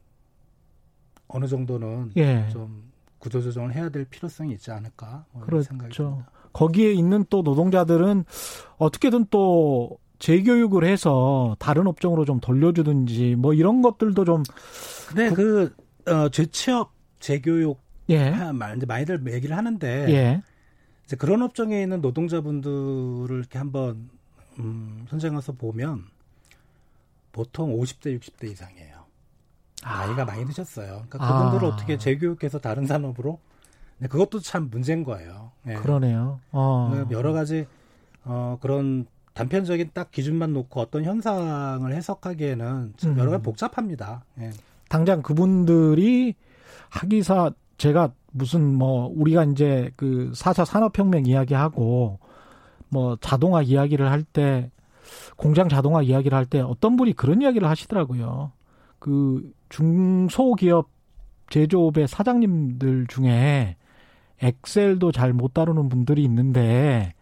어느 정도는 예. 좀 구조 조정을 해야 될 필요성이 있지 않을까 뭐 그렇죠. 생각이 듭니다. 거기에 있는 또 노동자들은 어떻게든 또 재교육을 해서 다른 업종으로 좀 돌려주든지 뭐 이런 것들도 좀. 근데 그, 그 어, 재취업 재교육 예. 이제 많이들 얘기를 하는데 예. 이제 그런 업종에 있는 노동자분들을 이렇게 한번 음, 현장에서 보면 보통 50대 60대 이상이에요. 나이가 아. 많이 드셨어요. 그러니까 그분들을 아. 어떻게 재교육해서 다른 산업으로 네, 그것도 참 문제인 거예요. 네. 그러네요. 어. 여러 가지 어, 그런 단편적인 딱 기준만 놓고 어떤 현상을 해석하기에는 참 여러 가지 음. 복잡합니다. 예. 당장 그분들이 하기사 제가 무슨 뭐 우리가 이제 그 4차 산업혁명 이야기하고 뭐 자동화 이야기를 할 때 공장 자동화 이야기를 할 때 어떤 분이 그런 이야기를 하시더라고요. 그 중소기업 제조업의 사장님들 중에 엑셀도 잘 못 다루는 분들이 있는데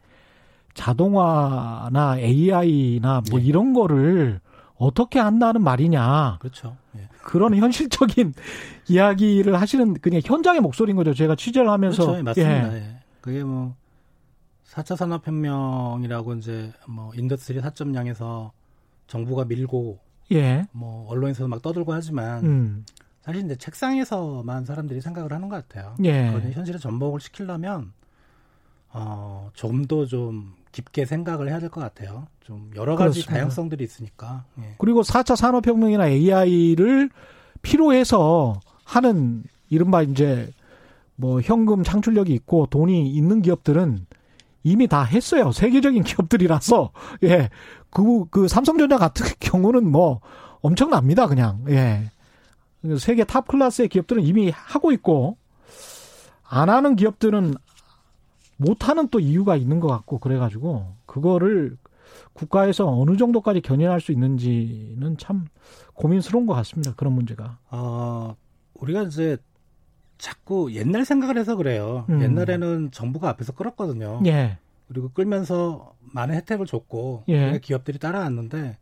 자동화나 AI나 뭐 예. 이런 거를 어떻게 한다는 말이냐. 그렇죠. 예. 그런 현실적인 [LAUGHS] 이야기를 하시는 그냥 현장의 목소리인 거죠. 제가 취재를 하면서. 그렇죠. 예, 맞습니다. 예. 그게 뭐 4차 산업혁명이라고 이제 뭐 industry 4.0에서 정부가 밀고 예. 뭐 언론에서도 막 떠들고 하지만 음. 사실 이제 책상에서만 사람들이 생각을 하는 것 같아요. 예. 그건 현실에 전복을 시키려면 어, 좀 더좀 좀 깊게 생각을 해야 될 것 같아요. 좀 여러 가지 그렇습니다. 다양성들이 있으니까. 예. 그리고 4차 산업혁명이나 AI를 필요해서 하는 이른바 이제 뭐 현금 창출력이 있고 돈이 있는 기업들은 이미 다 했어요. 세계적인 [LAUGHS] 기업들이라서 예. 그, 그 삼성전자 같은 [LAUGHS] 경우는 뭐 엄청납니다. 그냥 예. 세계 top class의 기업들은 이미 하고 있고 안 하는 기업들은 못 하는 또 이유가 있는 것 같고 그래가지고 그거를 국가에서 어느 정도까지 견인할 수 있는지는 참 고민스러운 것 같습니다. 그런 문제가. 어, 우리가 이제 자꾸 옛날 생각을 해서 그래요. 음. 옛날에는 정부가 앞에서 끌었거든요. 예. 그리고 끌면서 많은 혜택을 줬고 예. 기업들이 따라왔는데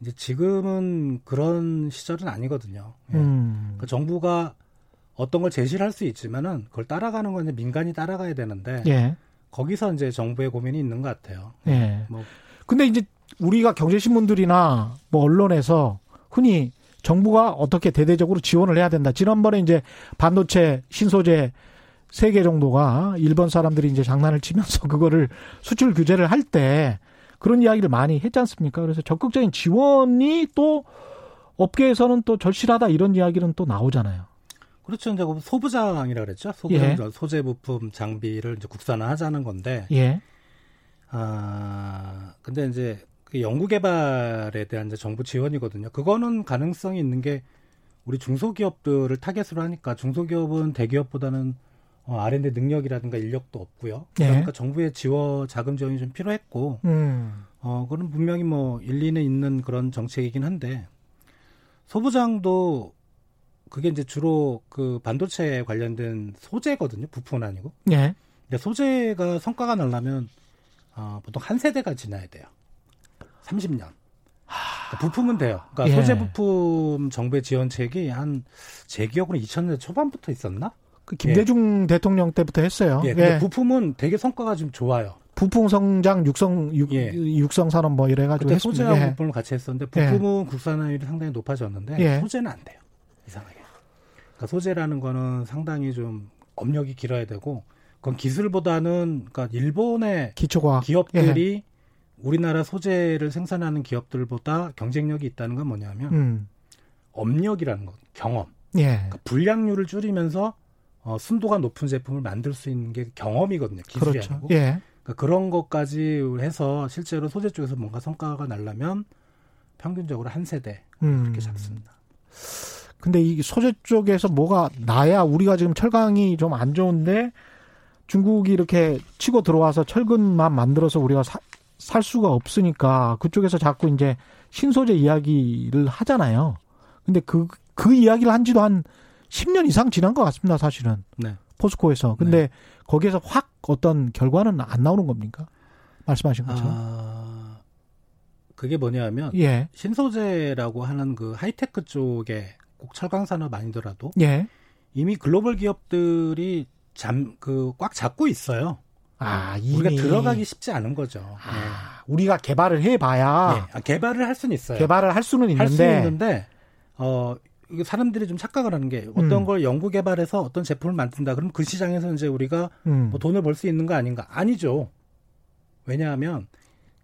이제 지금은 그런 시절은 아니거든요. 예. 음. 그러니까 정부가 어떤 걸 제시를 할 수 있지만은 그걸 따라가는 건 이제 민간이 따라가야 되는데 예. 거기서 이제 정부의 고민이 있는 것 같아요. 예. 뭐 근데 이제 우리가 경제 신문들이나 뭐 언론에서 흔히 정부가 어떻게 대대적으로 지원을 해야 된다. 지난번에 이제 반도체 신소재 세 개 정도가 일본 사람들이 이제 장난을 치면서 [LAUGHS] 그거를 수출 규제를 할 때 그런 이야기를 많이 했지 않습니까? 그래서 적극적인 지원이 또 업계에서는 또 절실하다 이런 이야기는 또 나오잖아요. 그렇죠. 이제 그 소부장이라 그랬죠. 소부장 예. 소재 부품 장비를 이제 국산화하자는 건데 예. 아 근데 이제 그 연구 개발에 대한 이제 정부 지원이거든요. 그거는 가능성이 있는 게 우리 중소기업들을 타겟으로 하니까 중소기업은 대기업보다는 어, R&D 능력이라든가 인력도 없고요. 예. 그러니까 정부의 지원 자금 지원이 좀 필요했고 음. 어 그건 분명히 뭐 일리는 있는 그런 정책이긴 한데 소부장도 그게 이제 주로 그 반도체 관련된 소재거든요. 부품은 아니고. 예. 근데 소재가 성과가 나려면 어, 보통 한 세대가 지나야 돼요. 30년. 그러니까 부품은 돼요. 그러니까 예. 소재 부품 정부의 지원책이 한 제 기억으로 2000년 초반부터 있었나? 그 김대중 대통령 때부터 했어요. 예. 근데 부품은 되게 성과가 좀 좋아요. 부품 성장 육성 육, 예. 육성 산업 뭐 이래 가지고 소재하고 부품을 같이 했었는데 부품은 국산화율이 상당히 높아졌는데 예. 소재는 안 돼요. 이상하게. 그러니까 소재라는 거는 상당히 좀 업력이 길어야 되고 그건 기술보다는 그러니까 일본의 기초과학 기업들이 우리나라 소재를 생산하는 기업들보다 경쟁력이 있다는 건 뭐냐면 음. 업력이라는 것, 경험. 예. 그러니까 불량률을 줄이면서 어, 순도가 높은 제품을 만들 수 있는 게 경험이거든요. 기술이 그렇죠. 아니고. 예. 그러니까 그런 것까지 해서 실제로 소재 쪽에서 뭔가 성과가 나려면 평균적으로 한 세대 음. 이렇게 잡습니다. 근데 이 소재 쪽에서 뭐가 나야 우리가 지금 철강이 좀 안 좋은데 중국이 이렇게 치고 들어와서 철근만 만들어서 우리가 사- 살 수가 없으니까 그쪽에서 자꾸 이제 신소재 이야기를 하잖아요. 근데 그, 그 이야기를 한 지도 한 10년 이상 지난 것 같습니다, 사실은. 네. 포스코에서. 근데 거기에서 확 어떤 결과는 안 나오는 겁니까? 말씀하신 것처럼. 아, 그게 뭐냐면 예. 신소재라고 하는 그 하이테크 쪽에 꼭 철강 산업 아니더라도 예. 이미 글로벌 기업들이 잠 그 꽉 잡고 있어요. 아, 이미. 우리가 들어가기 쉽지 않은 거죠. 아, 우리가 개발을 해봐야 네. 네. 아, 개발을 할 수는 있어요. 개발을 할 수는 있는데. 할 수는 있는데 어 사람들이 좀 착각을 하는 게 어떤 음. 걸 연구 개발해서 어떤 제품을 만든다. 그럼 그 시장에서 이제 우리가 음. 뭐 돈을 벌 수 있는 거 아닌가? 아니죠. 왜냐하면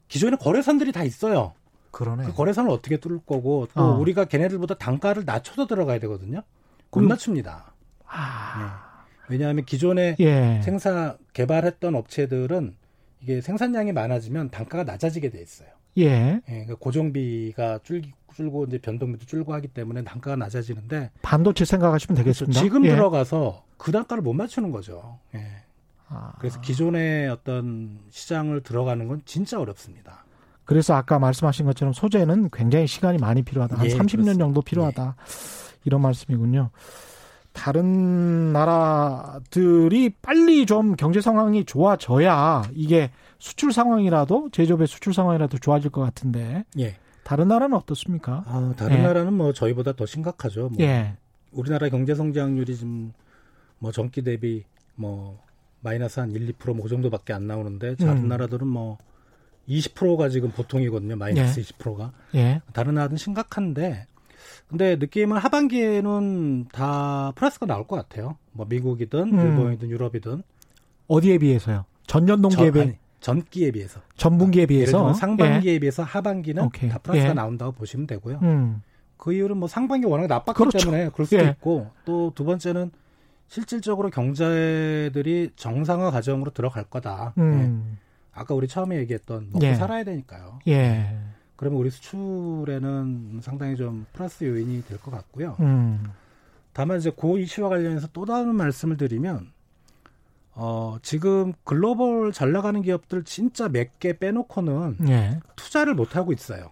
기존에 거래선들이 다 있어요. 그러네. 그 거래선을 어떻게 뚫을 거고 또 어. 우리가 걔네들보다 단가를 낮춰서 들어가야 되거든요. 못 그럼- 낮춥니다. 아, 네. 왜냐하면 기존에 예. 생산 개발했던 업체들은 이게 생산량이 많아지면 단가가 낮아지게 돼 있어요. 예. 예, 그러니까 고정비가 줄, 줄고 이제 변동비도 줄고 하기 때문에 단가가 낮아지는데 반도체 생각하시면 되겠습니다. 지금 예. 들어가서 그 단가를 못 맞추는 거죠. 예. 아, 그래서 기존의 어떤 시장을 들어가는 건 진짜 어렵습니다. 그래서 아까 말씀하신 것처럼 소재는 굉장히 시간이 많이 필요하다. 한 예, 30년 그렇습니다. 정도 필요하다. 이런 말씀이군요. 다른 나라들이 빨리 좀 경제 상황이 좋아져야 이게 수출 상황이라도 제조업의 수출 상황이라도 좋아질 것 같은데 예. 다른 나라는 어떻습니까? 아, 다른 예. 나라는 뭐 저희보다 더 심각하죠. 뭐 예. 우리나라 우리나라 경제 성장률이 지금 뭐 전기 대비 뭐 마이너스 한 1, 2%뭐 그 정도밖에 안 나오는데 다른 음. 나라들은 뭐 20%가 지금 보통이거든요. 마이너스 예. 20%가. 예. 다른 나라는 심각한데 근데 느낌은 하반기에는 다 플러스가 나올 것 같아요. 뭐 미국이든 음. 일본이든 유럽이든 어디에 비해서요? 전년 전, 동기에 비해 전기에 비해서 전분기에 예를 비해서 상반기에 비해서 하반기는 오케이. 다 플러스가 예. 나온다고 보시면 되고요. 예. 음. 그 이유는 뭐 상반기 워낙 나빴기 그렇죠. 때문에 그럴 수도 예. 있고 또 두 번째는 실질적으로 경제들이 정상화 과정으로 들어갈 거다. 예. 음. 아까 우리 처음에 얘기했던 먹고 예. 살아야 되니까요. 예. 그러면 우리 수출에는 상당히 좀 플러스 요인이 될 것 같고요. 음. 다만 이제 그 이슈와 관련해서 또 다른 말씀을 드리면 어 지금 글로벌 잘 나가는 기업들 진짜 몇 개 빼놓고는 예. 투자를 못 하고 있어요.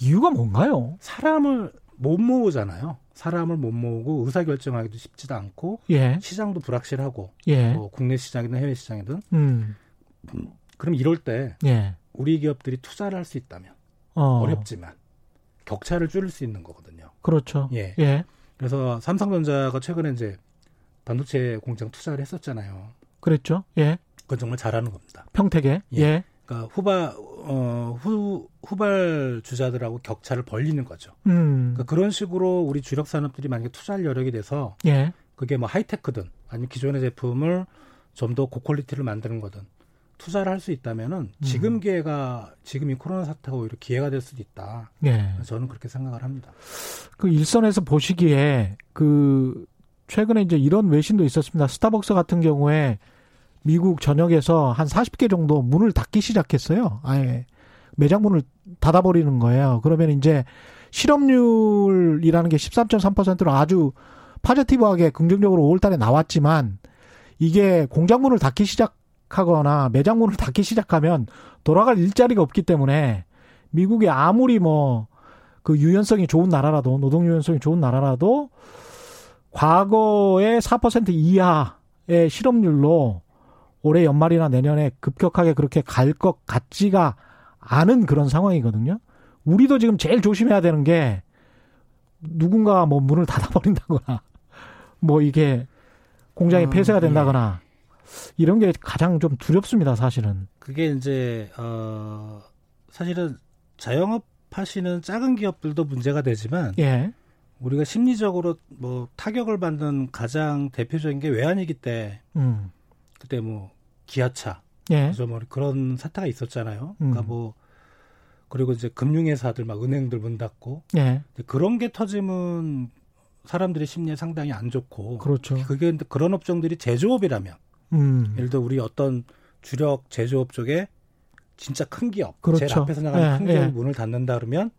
이유가 뭔가요? 사람을 못 모으잖아요. 사람을 못 모으고 의사 결정하기도 쉽지도 않고 예. 시장도 불확실하고 예. 뭐 국내 시장이든 해외 시장이든 음. 그럼 이럴 때 예. 우리 기업들이 투자를 할 수 있다면 어. 어렵지만 격차를 줄일 수 있는 거거든요. 그렇죠. 예. 예. 그래서 삼성전자가 최근에 이제 반도체 공장 투자를 했었잖아요. 그랬죠. 예. 그건 정말 잘하는 겁니다. 평택에. 예. 예. 그러니까 후발 어, 후 후발 주자들하고 격차를 벌리는 거죠. 음. 그러니까 그런 식으로 우리 주력 산업들이 만약에 투자할 여력이 돼서 예. 그게 뭐 하이테크든 아니면 기존의 제품을 좀 더 고퀄리티를 만드는 거든 투자를 할 수 있다면은 지금 음. 기회가 지금 이 코로나 사태가 오히려 기회가 될 수도 있다. 예. 저는 그렇게 생각을 합니다. 그 일선에서 보시기에 그 최근에 이제 이런 외신도 있었습니다. 스타벅스 같은 경우에 미국 전역에서 한 40개 정도 문을 닫기 시작했어요. 아예 매장 문을 닫아버리는 거예요. 그러면 이제 실업률이라는 게 13.3%로 아주 파지티브하게 긍정적으로 5월 달에 나왔지만 이게 공장 문을 닫기 시작 하거나 매장 문을 [LAUGHS] 닫기 시작하면 돌아갈 일자리가 없기 때문에 미국이 아무리 뭐 그 유연성이 좋은 나라라도 노동 유연성이 좋은 나라라도 과거의 4% 이하의 실업률로 올해 연말이나 내년에 급격하게 그렇게 갈 것 같지가 않은 그런 상황이거든요. 우리도 지금 제일 조심해야 되는 게 누군가 뭐 문을 닫아버린다거나 뭐 이게 공장이 음, 폐쇄가 된다거나 이런 게 가장 좀 두렵습니다, 사실은. 그게 이제 어 사실은 자영업 하시는 작은 기업들도 문제가 되지만 예. 우리가 심리적으로 뭐 타격을 받는 가장 대표적인 게 외환위기 때 음. 그때 뭐 기아차 예. 그죠 뭐 그런 사태가 있었잖아요. 그러니까 음. 뭐 그리고 이제 금융회사들 막 은행들 문 닫고 예. 그런 게 터지면 사람들의 심리에 상당히 안 좋고 그렇죠. 그게 그런 업종들이 제조업이라면 음. 예를 들어 우리 어떤 주력 제조업 쪽에 진짜 큰 기업 그렇죠. 제일 앞에서 나가는 예, 큰 기업이 예. 문을 닫는다 그러면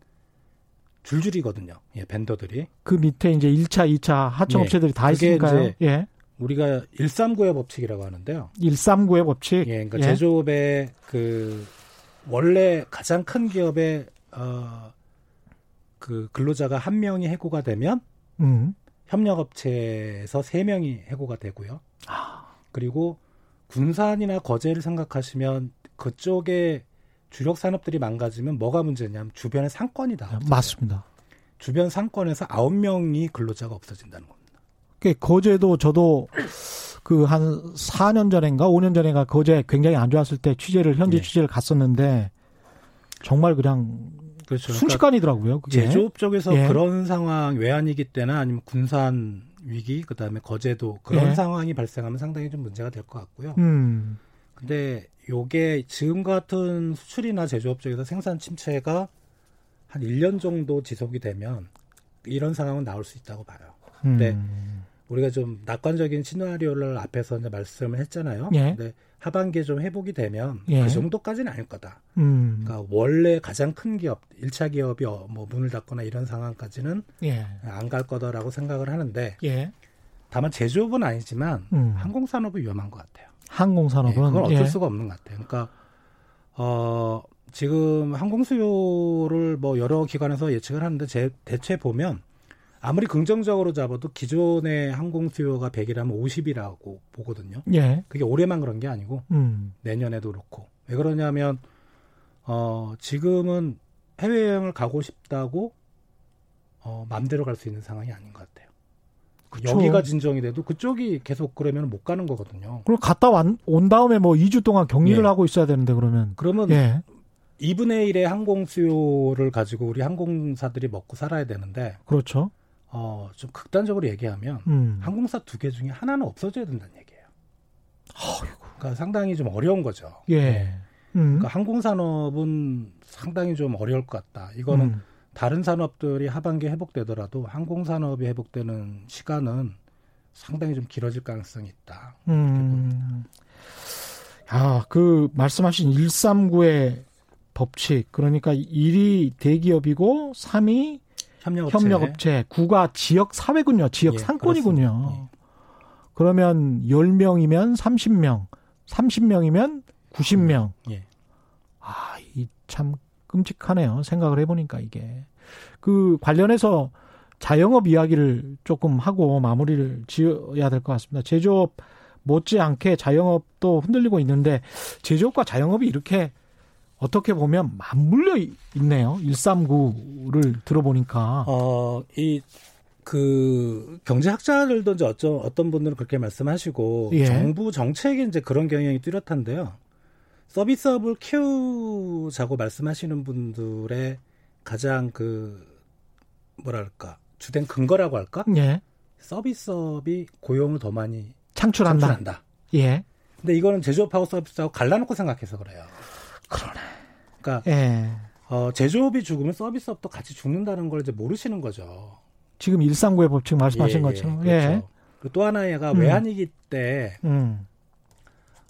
줄줄이거든요. 예, 벤더들이 그 밑에 이제 1차, 2차 하청업체들이 다 그게 있으니까요. 예. 우리가 139의 법칙이라고 하는데요. 139의 법칙. 예, 그러니까 예. 제조업의 그 원래 가장 큰 기업의 어, 그 근로자가 한 명이 해고가 되면 음. 협력업체에서 세 명이 해고가 되고요. 그리고 군산이나 거제를 생각하시면 그쪽에 주력 산업들이 망가지면 뭐가 문제냐면 주변의 상권이 다 없어져요. 맞습니다. 주변 상권에서 아홉 명이 근로자가 없어진다는 겁니다. 그 거제도 저도 그 한 4년 전인가 5년 전인가 거제 굉장히 안 좋았을 때 취재를 현지 예. 취재를 갔었는데 정말 그냥 그렇죠. 그러니까 순식간이더라고요. 그게. 제조업 쪽에서 예. 그런 상황 외환위기 때나 아니면 군산 위기 그다음에 거제도 그런 예. 상황이 발생하면 상당히 좀 문제가 될 것 같고요. 음. 근데 요게 지금 같은 수출이나 제조업 쪽에서 생산 침체가 한 1년 정도 지속이 되면 이런 상황은 나올 수 있다고 봐요. 네. 음. 우리가 좀 낙관적인 시나리오를 앞에서 이제 말씀을 했잖아요. 예. 근데 하반기에 좀 회복이 되면 예. 그 정도까지는 아닐 거다. 음. 그러니까 원래 가장 큰 기업, 1차 기업이 어, 뭐 문을 닫거나 이런 상황까지는 예. 안갈 거다라고 생각을 하는데 예. 다만 제조업은 아니지만 음. 항공산업이 위험한 것 같아요. 항공산업은 예, 그건 어쩔 예. 수가 없는 것 같아요. 그러니까 어, 지금 항공 수요를 뭐 여러 기관에서 예측을 하는데 제, 대체 보면 아무리 긍정적으로 잡아도 기존의 항공 수요가 100이라면 50이라고 보거든요. 예. 그게 올해만 그런 게 아니고 음. 내년에도 그렇고 왜 그러냐면 어, 지금은 해외 여행을 가고 싶다고 어, 맘대로 갈 수 있는 상황이 아닌 것 같아요. 그쵸. 여기가 진정이 돼도 그쪽이 계속 그러면 못 가는 거거든요. 그리고 갔다 완, 온 다음에 뭐 2주 동안 격리를 예. 하고 있어야 되는데 그러면 그러면 예. 2분의 1의 항공 수요를 가지고 우리 항공사들이 먹고 살아야 되는데 그렇죠. 어, 좀 극단적으로 얘기하면 음. 항공사 두 개 중에 하나는 없어져야 된다는 얘기예요. 그러니까 상당히 좀 어려운 거죠. 예. 네. 음. 그러니까 항공 산업은 상당히 좀 어려울 것 같다. 이거는 음. 다른 산업들이 하반기에 회복되더라도 항공 산업이 회복되는 시간은 상당히 좀 길어질 가능성이 있다. 음. 아, 그 말씀하신 139의 법칙. 그러니까 1위 대기업이고 3위 협력업체. 협력업체, 9가 지역 사회군요. 지역 예, 상권이군요. 그렇습니다. 그러면 10명이면 30명, 30명이면 90명. 예. 아, 이 참 끔찍하네요. 생각을 해보니까 이게. 그 관련해서 자영업 이야기를 조금 하고 마무리를 지어야 될 것 같습니다. 제조업 못지않게 자영업도 흔들리고 있는데 제조업과 자영업이 이렇게 어떻게 보면 맞물려 있네요. 139를 들어보니까. 어, 이, 그, 경제학자들도 이제 어쩌, 어떤 분들은 그렇게 말씀하시고, 예. 정부 정책에 이제 그런 경향이 뚜렷한데요. 서비스업을 키우자고 말씀하시는 분들의 가장 그, 뭐랄까, 주된 근거라고 할까? 예. 서비스업이 고용을 더 많이 창출한다. 창출한다. 예. 근데 이거는 제조업하고 서비스하고 갈라놓고 생각해서 그래요. 그러네. 그러니까 예. 어, 제조업이 죽으면 서비스업도 같이 죽는다는 걸 이제 모르시는 거죠. 지금 139의 법칙 말씀하신 예, 것처럼. 예, 예. 그렇죠. 그리고 또 하나가 음. 외환위기 때 음.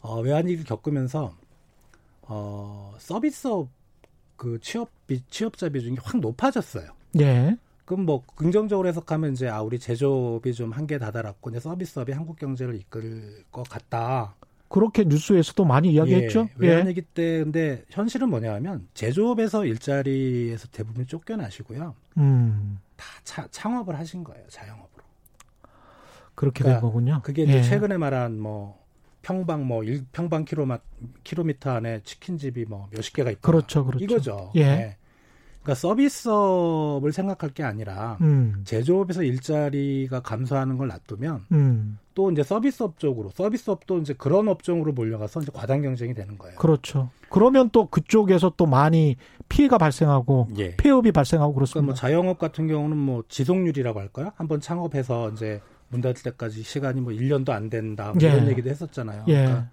어, 외환위기를 겪으면서 어, 서비스업 그 취업 비, 취업자 비중이 확 높아졌어요. 예. 그럼 뭐 긍정적으로 해석하면 이제 아 우리 제조업이 좀 한계 다다랐고 이제 서비스업이 한국 경제를 이끌 것 같다. 그렇게 뉴스에서도 많이 이야기했죠. 예, 외환위기 때 근데 현실은 뭐냐면 제조업에서 일자리에서 대부분 쫓겨나시고요. 음. 다 차- 창업을 하신 거예요, 자영업으로. 그렇게 그러니까 된 거군요. 그게 이제 예. 최근에 말한 뭐 평방 뭐 1평방 킬로마, 킬로미터 안에 치킨집이 뭐 몇십 개가 있다. 그렇죠, 그렇죠. 이거죠. 예. 네. 그러니까 서비스업을 생각할 게 아니라 음. 제조업에서 일자리가 감소하는 걸 놔두면 음. 또 이제 서비스업 쪽으로 서비스업도 이제 그런 업종으로 몰려가서 이제 과당 경쟁이 되는 거예요. 그렇죠. 그러면 또 그쪽에서 또 많이 피해가 발생하고 예. 폐업이 발생하고 그러니까 뭐 그렇습니다. 자영업 같은 경우는 뭐 지속률이라고 할까요? 한번 창업해서 이제 문 닫을 때까지 시간이 뭐 1년도 안 된다. 뭐 예. 이런 얘기도 했었잖아요. 예. 그러니까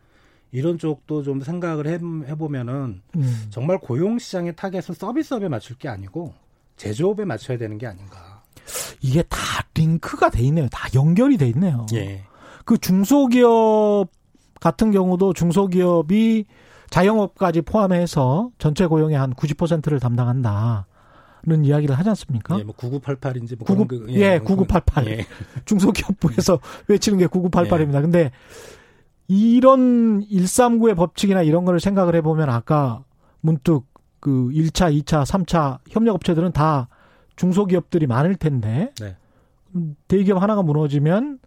이런 쪽도 좀 생각을 해, 해보면은 음. 정말 고용 시장의 타겟은 서비스업에 맞출 게 아니고 제조업에 맞춰야 되는 게 아닌가. 이게 다 링크가 돼 있네요. 다 연결이 돼 있네요. 예. 그 중소기업 같은 경우도 중소기업이 자영업까지 포함해서 전체 고용의 한 90%를 담당한다 는 이야기를 하지 않습니까? 예, 뭐 9988인지 뭐 99 그런 그, 예, 뭐 9988. 예. 중소기업부에서 [LAUGHS] 외치는 게 9988입니다. 근데 이런 139의 법칙이나 이런 거를 생각을 해보면 아까 문득 그 1차, 2차, 3차 협력업체들은 다 중소기업들이 많을 텐데 네. 음, 대기업 하나가 무너지면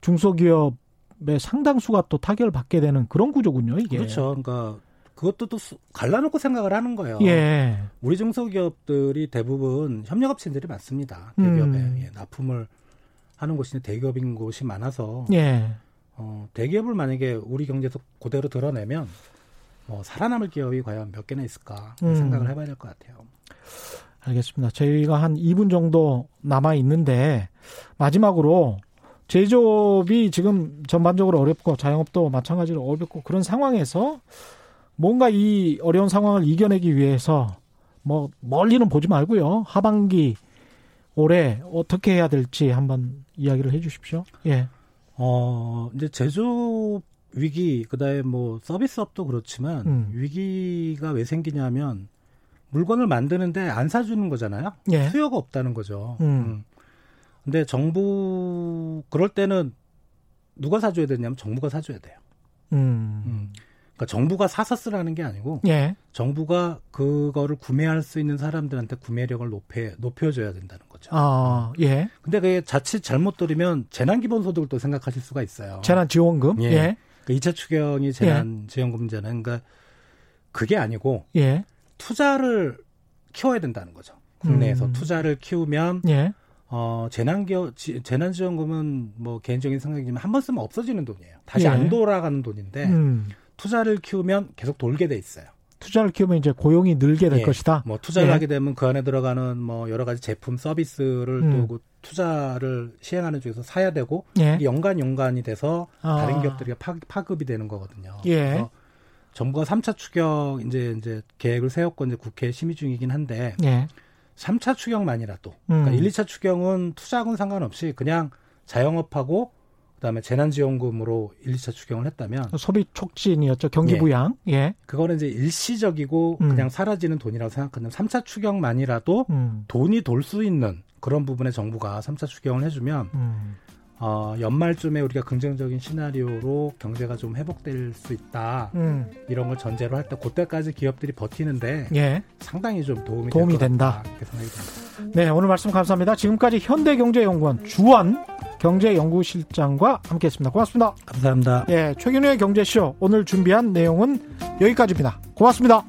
중소기업의 상당수가 또 타격을 받게 되는 그런 구조군요, 이게. 그렇죠. 그러니까 그것도 또 수- 갈라놓고 생각을 하는 거예요. 예. 우리 중소기업들이 대부분 협력업체들이 많습니다. 대기업에 음. 예, 납품을 하는 곳이 대기업인 곳이 많아서 예. 어, 대기업을 만약에 우리 경제에서 그대로 드러내면 뭐 살아남을 기업이 과연 몇 개나 있을까 음. 생각을 해봐야 될 것 같아요. 알겠습니다. 저희가 한 2분 정도 남아 있는데 마지막으로 제조업이 지금 전반적으로 어렵고 자영업도 마찬가지로 어렵고 그런 상황에서 뭔가 이 어려운 상황을 이겨내기 위해서 뭐 멀리는 보지 말고요. 하반기 올해 어떻게 해야 될지 한번 이야기를 해 주십시오. 예. 어, 이제 제조업 위기, 그 다음에 뭐 서비스업도 그렇지만 음. 위기가 왜 생기냐면 물건을 만드는데 안 사주는 거잖아요. 예. 수요가 없다는 거죠. 음. 근데 정부, 그럴 때는 누가 사줘야 되냐면 정부가 사줘야 돼요. 음. 그러니까 정부가 사서 쓰라는 게 아니고 예. 정부가 그거를 구매할 수 있는 사람들한테 구매력을 높여, 높여줘야 된다는 거죠. 아, 예. 근데 그게 자칫 잘못 들으면 재난기본소득을 또 생각하실 수가 있어요. 재난 지원금. 예. 예. 그 2차 추경이 재난지원금제는 그러니까 그게 아니고 예. 투자를 키워야 된다는 거죠. 국내에서 음. 투자를 키우면 예. 어 재난기어 지- 재난지원금은 뭐 개인적인 생각이지만 한 번 쓰면 없어지는 돈이에요. 다시 예. 안 돌아가는 돈인데 음. 투자를 키우면 계속 돌게 돼 있어요. 투자를 키우면 이제 고용이 늘게 될 예. 것이다. 뭐 투자를 예. 하게 되면 그 안에 들어가는 뭐 여러 가지 제품 서비스를 음. 또그 투자를 시행하는 쪽에서 사야 되고 예. 연간 연간이 돼서 아. 다른 기업들이 파, 파급이 되는 거거든요. 예. 그래서 정부가 3차 추경 이제 이제 계획을 세웠고 이제 국회 심의 중이긴 한데 예. 3차 추경만이라도 음. 그러니까 1, 2차 추경은 투자하고는 상관없이 그냥 자영업하고 그다음에 재난지원금으로 1, 2차 추경을 했다면 소비 촉진이었죠. 경기 예. 부양. 예. 그거는 이제 일시적이고 음. 그냥 사라지는 돈이라고 생각하는 3차 추경만이라도 음. 돈이 돌 수 있는 그런 부분에 정부가 3차 추경을 해주면 음. 어, 연말쯤에 우리가 긍정적인 시나리오로 경제가 좀 회복될 수 있다 음. 이런 걸 전제로 할 때 그때까지 기업들이 버티는데 예. 상당히 좀 도움이, 도움이 된다. 네, 오늘 말씀 감사합니다. 지금까지 현대경제연구원 주원 경제연구실장과 함께했습니다. 고맙습니다. 감사합니다. 예, 최근의 경제쇼 오늘 준비한 내용은 여기까지입니다. 고맙습니다.